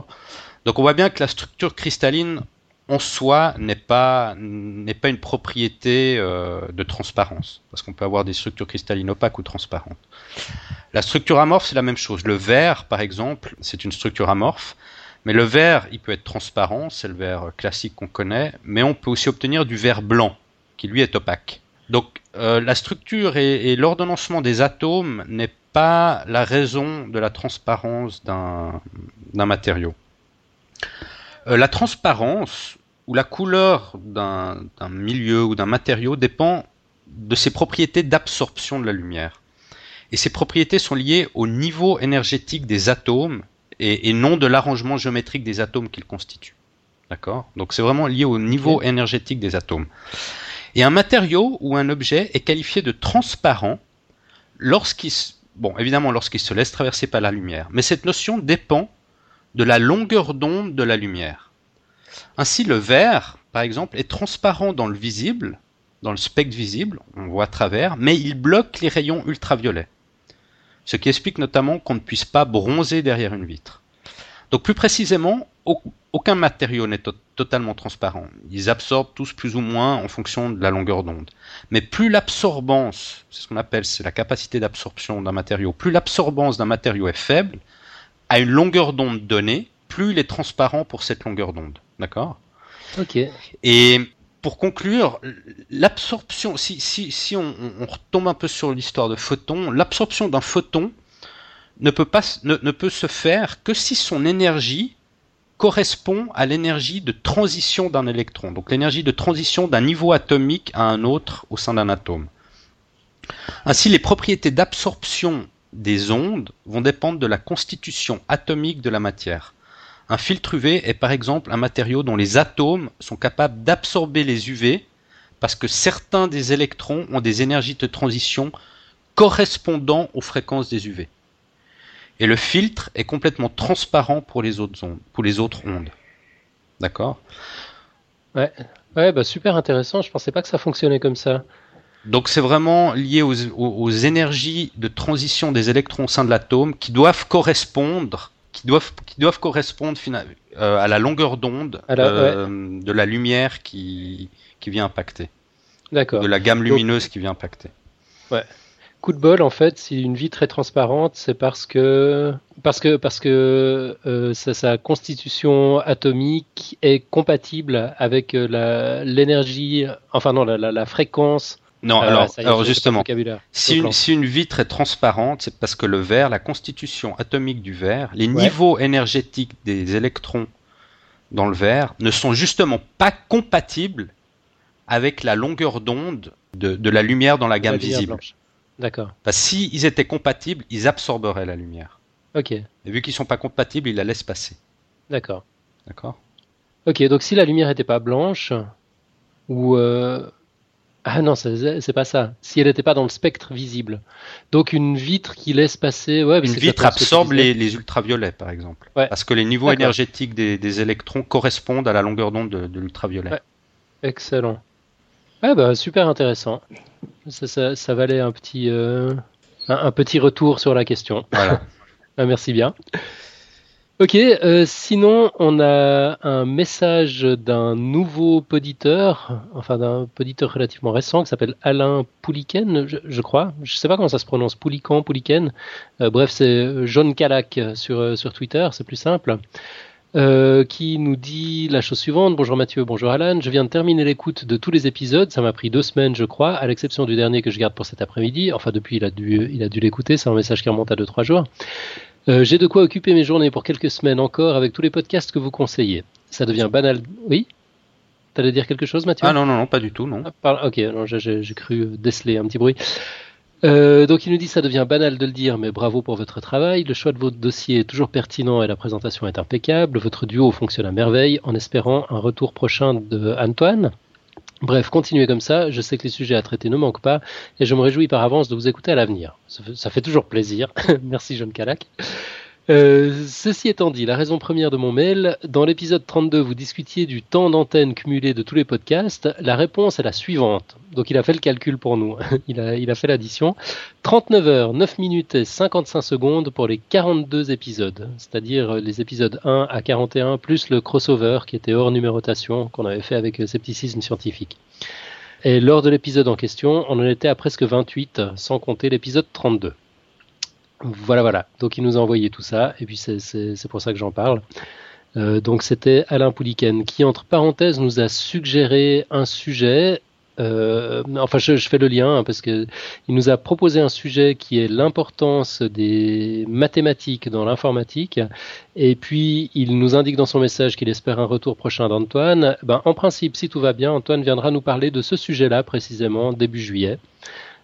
Donc on voit bien que la structure cristalline en soi n'est pas n'est pas une propriété euh, de transparence parce qu'on peut avoir des structures cristallines opaques ou transparentes. La structure amorphe c'est la même chose. Le verre par exemple c'est une structure amorphe, mais le verre il peut être transparent, c'est le verre classique qu'on connaît, mais on peut aussi obtenir du verre blanc qui lui est opaque. Donc euh, la structure et, l'ordonnancement des atomes n'est pas la raison de la transparence d'un matériau. Euh, la transparence où la couleur d'un milieu ou d'un matériau dépend de ses propriétés d'absorption de la lumière. Et ces propriétés sont liées au niveau énergétique des atomes et, et non de l'arrangement géométrique des atomes qu'ils constituent. D'accord? Donc c'est vraiment lié au niveau énergétique des atomes. Et un matériau ou un objet est qualifié de transparent lorsqu'il bon évidemment lorsqu'il se laisse traverser par la lumière, mais cette notion dépend de la longueur d'onde de la lumière. Ainsi, le verre, par exemple, est transparent dans le visible, dans le spectre visible, on voit à travers, mais il bloque les rayons ultraviolets. Ce qui explique notamment qu'on ne puisse pas bronzer derrière une vitre. Donc plus précisément, aucun matériau n'est to totalement transparent. Ils absorbent tous plus ou moins en fonction de la longueur d'onde. Mais plus l'absorbance, c'est ce qu'on appelle, la capacité d'absorption d'un matériau, plus l'absorbance d'un matériau est faible, à une longueur d'onde donnée, plus il est transparent pour cette longueur d'onde. D'accord? Ok. Et pour conclure, l'absorption, si, si, si on, on, retombe un peu sur l'histoire de photons, l'absorption d'un photon ne peut, pas, ne, ne peut se faire que si son énergie correspond à l'énergie de transition d'un électron, donc l'énergie de transition d'un niveau atomique à un autre au sein d'un atome. Ainsi, les propriétés d'absorption des ondes vont dépendre de la constitution atomique de la matière. Un filtre UV est par exemple un matériau dont les atomes sont capables d'absorber les UV parce que certains des électrons ont des énergies de transition correspondant aux fréquences des UV. Et le filtre est complètement transparent pour les autres ondes. Pour les autres ondes. D'accord? Ouais, ouais bah super intéressant. Je pensais pas que ça fonctionnait comme ça. Donc c'est vraiment lié aux, aux, énergies de transition des électrons au sein de l'atome qui doivent correspondre, qui doivent, qui doivent correspondre euh, à la longueur d'onde euh, ouais. de la lumière qui, qui vient impacter. D'accord. De la gamme lumineuse Donc, qui vient impacter. Ouais. Coup de bol, en fait, si une vitre est transparente, c'est parce que parce que parce que euh, sa, sa, constitution atomique est compatible avec l'énergie, enfin non, la, la, la fréquence non, euh, alors, est, alors justement, si une, si une, vitre est transparente, c'est parce que le verre, la constitution atomique du verre, les ouais. niveaux énergétiques des électrons dans le verre ne sont justement pas compatibles avec la longueur d'onde de, de, la lumière dans la gamme la visible. D'accord. Parce que s'ils étaient compatibles, ils absorberaient la lumière. Ok. Et vu qu'ils sont pas compatibles, ils la laissent passer. D'accord. D'accord? Ok, donc si la lumière n'était pas blanche, ou euh, ah non, c'est pas ça. Si elle n'était pas dans le spectre visible. Donc une vitre qui laisse passer. Ouais, une vitre absorbe les, les, ultraviolets, par exemple. Ouais. Parce que les niveaux énergétiques des, des, électrons correspondent à la longueur d'onde de, de l'ultraviolet. Ouais. Excellent. Ah bah super intéressant. Ça, ça, ça valait un petit, euh, un, un, petit retour sur la question. Voilà. ah, merci bien. Ok, euh, sinon on a un message d'un nouveau poditeur, enfin d'un poditeur relativement récent qui s'appelle Alain Pouliken, je, crois. Je sais pas comment ça se prononce, Poulican, Pouliken. Euh, bref, c'est John Calac sur, sur Twitter, c'est plus simple. Euh, qui nous dit la chose suivante. Bonjour Mathieu, bonjour Alan. Je viens de terminer l'écoute de tous les épisodes. Ça m'a pris deux semaines, je crois, à l'exception du dernier que je garde pour cet après-midi. Enfin, depuis, il a dû, il a dû l'écouter. C'est un message qui remonte à deux, trois jours. Euh, J'ai de quoi occuper mes journées pour quelques semaines encore avec tous les podcasts que vous conseillez. Ça devient banal. Oui? T'allais dire quelque chose, Mathieu? Ah non, non, non, pas du tout, non. Ah, par... Ok, j'ai cru déceler un petit bruit. Euh, donc il nous dit ça devient banal de le dire, mais bravo pour votre travail. Le choix de votre dossier est toujours pertinent et la présentation est impeccable. Votre duo fonctionne à merveille en espérant un retour prochain de Antoine. Bref, continuez comme ça. Je sais que les sujets à traiter ne manquent pas et je me réjouis par avance de vous écouter à l'avenir. Ça, fait toujours plaisir. Merci John Calac. Euh, ceci étant dit, la raison première de mon mail, dans l'épisode 32, vous discutiez du temps d'antenne cumulé de tous les podcasts. La réponse est la suivante. Donc il a fait le calcul pour nous. il, a, il a fait l'addition. 39 heures, 9 minutes et 55 secondes pour les 42 épisodes. C'est-à-dire les épisodes 1 à 41 plus le crossover qui était hors numérotation qu'on avait fait avec scepticisme scientifique. Et lors de l'épisode en question, on en était à presque 28, sans compter l'épisode 32. Voilà, voilà. Donc il nous a envoyé tout ça, et puis c'est pour ça que j'en parle. Euh, donc c'était Alain Pouliken qui, entre parenthèses, nous a suggéré un sujet. Euh, enfin, je, je, fais le lien hein, parce que il nous a proposé un sujet qui est l'importance des mathématiques dans l'informatique. Et puis il nous indique dans son message qu'il espère un retour prochain d'Antoine. Ben, en principe, si tout va bien, Antoine viendra nous parler de ce sujet-là précisément début juillet.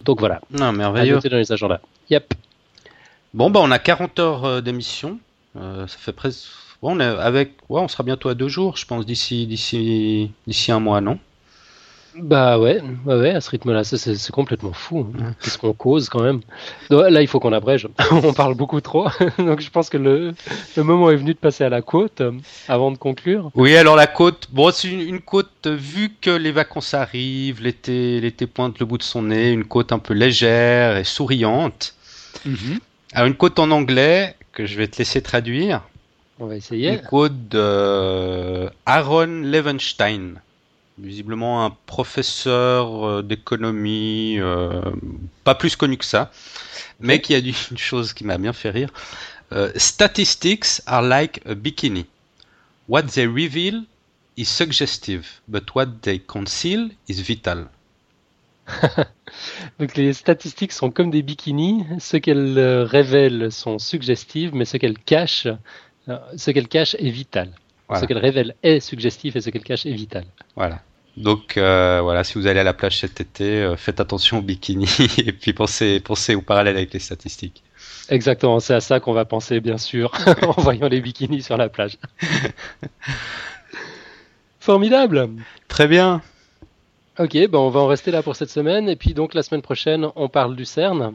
Donc voilà. Non, merveilleux. À dans les agendas. Yep. Bon, bah, on a 40 heures euh, d'émission. Euh, ça fait presque. Bon, on est avec. Ouais, on sera bientôt à deux jours, je pense, d'ici, d'ici, d'ici un mois, non? Bah ouais, ouais, ouais, à ce rythme-là, c'est complètement fou. Hein. Qu'est-ce qu'on cause quand même? Là, il faut qu'on abrège. on parle beaucoup trop. Donc, je pense que le, le, moment est venu de passer à la côte euh, avant de conclure. Oui, alors la côte. Bon, c'est une, une, côte vu que les vacances arrivent, l'été, l'été pointe le bout de son nez, une côte un peu légère et souriante. Mm -hmm. Alors une quote en anglais que je vais te laisser traduire. On va essayer. Une quote de Aaron Levenstein, visiblement un professeur d'économie, euh, pas plus connu que ça, mais qui a dit une chose qui m'a bien fait rire. Euh, Statistics are like a bikini. What they reveal is suggestive, but what they conceal is vital. Donc les statistiques sont comme des bikinis. Ce qu'elles euh, révèlent sont suggestives, mais ce qu'elles cachent, euh, ce qu'elles cachent est vital. Voilà. Ce qu'elles révèlent est suggestif et ce qu'elles cachent est vital. Voilà. Donc euh, voilà, si vous allez à la plage cet été, euh, faites attention au bikini et puis pensez, pensez au parallèle avec les statistiques. Exactement, c'est à ça qu'on va penser, bien sûr, en voyant les bikinis sur la plage. Formidable. Très bien. Ok, ben on va en rester là pour cette semaine. Et puis donc la semaine prochaine, on parle du CERN.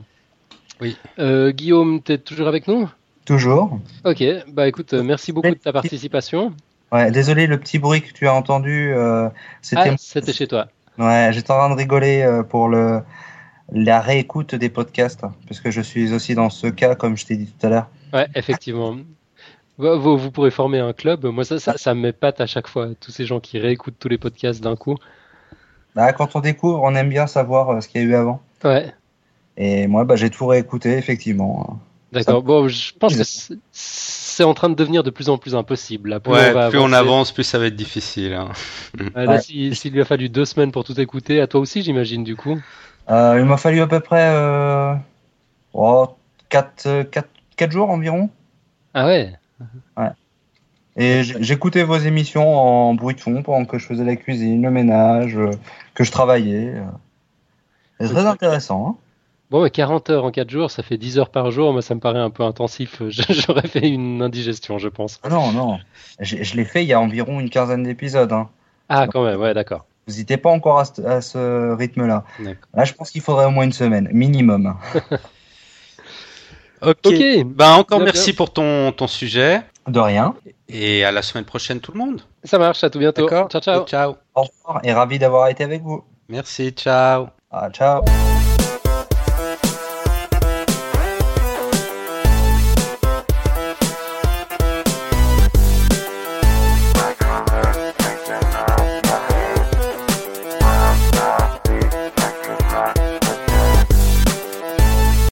Oui. Euh, Guillaume, tu es toujours avec nous? Toujours. Ok, bah écoute, euh, merci beaucoup de ta participation. Ouais, désolé, le petit bruit que tu as entendu, euh, c'était. Ah, c'était chez toi. Ouais, j'étais en train de rigoler euh, pour le la réécoute des podcasts, parce que je suis aussi dans ce cas, comme je t'ai dit tout à l'heure. Ouais, effectivement. Vous, vous- vous pourrez former un club. Moi, ça, ça, ça m'épate à chaque fois. Tous ces gens qui réécoutent tous les podcasts d'un coup. Bah, quand on découvre, on aime bien savoir euh, ce qu'il y a eu avant. Ouais, Et moi, bah, j'ai tout réécouté, effectivement. d'accord. Bon, je pense que c'est- en train de devenir de plus en plus impossible. Là, Plus Ouais, on va plus on avance, plus ça va être difficile. hein. Ouais, là, Ouais. s'il lui a fallu deux semaines pour tout écouter, à toi aussi, j'imagine, du coup. Euh, il m'a fallu à peu près euh, oh, 4, jours environ. Ah ouais Et j'écoutais vos émissions en bruit de fond pendant que je faisais la cuisine, le ménage, euh, que je travaillais. euh. C'est très intéressant. Hein Bon, mais 40 heures en 4 jours, ça fait 10 heures par jour. Moi, ça me paraît un peu intensif. J'aurais fait une indigestion, je pense. Ah Non, non. Je, je l'ai fait il y a environ une quinzaine d'épisodes. Hein. Ah, quand même, ouais, d'accord. Vous n'étiez pas encore à ce, rythme-là. Là, je pense qu'il faudrait au moins une semaine, minimum. Ok. Ben encore Bien, merci pour ton, ton sujet De rien. et à la semaine prochaine tout le monde. ça marche, à tout bientôt. D'accord Ciao, ciao. Ciao. Au revoir et ravi d'avoir été avec vous. Merci, ciao. Ah, ciao.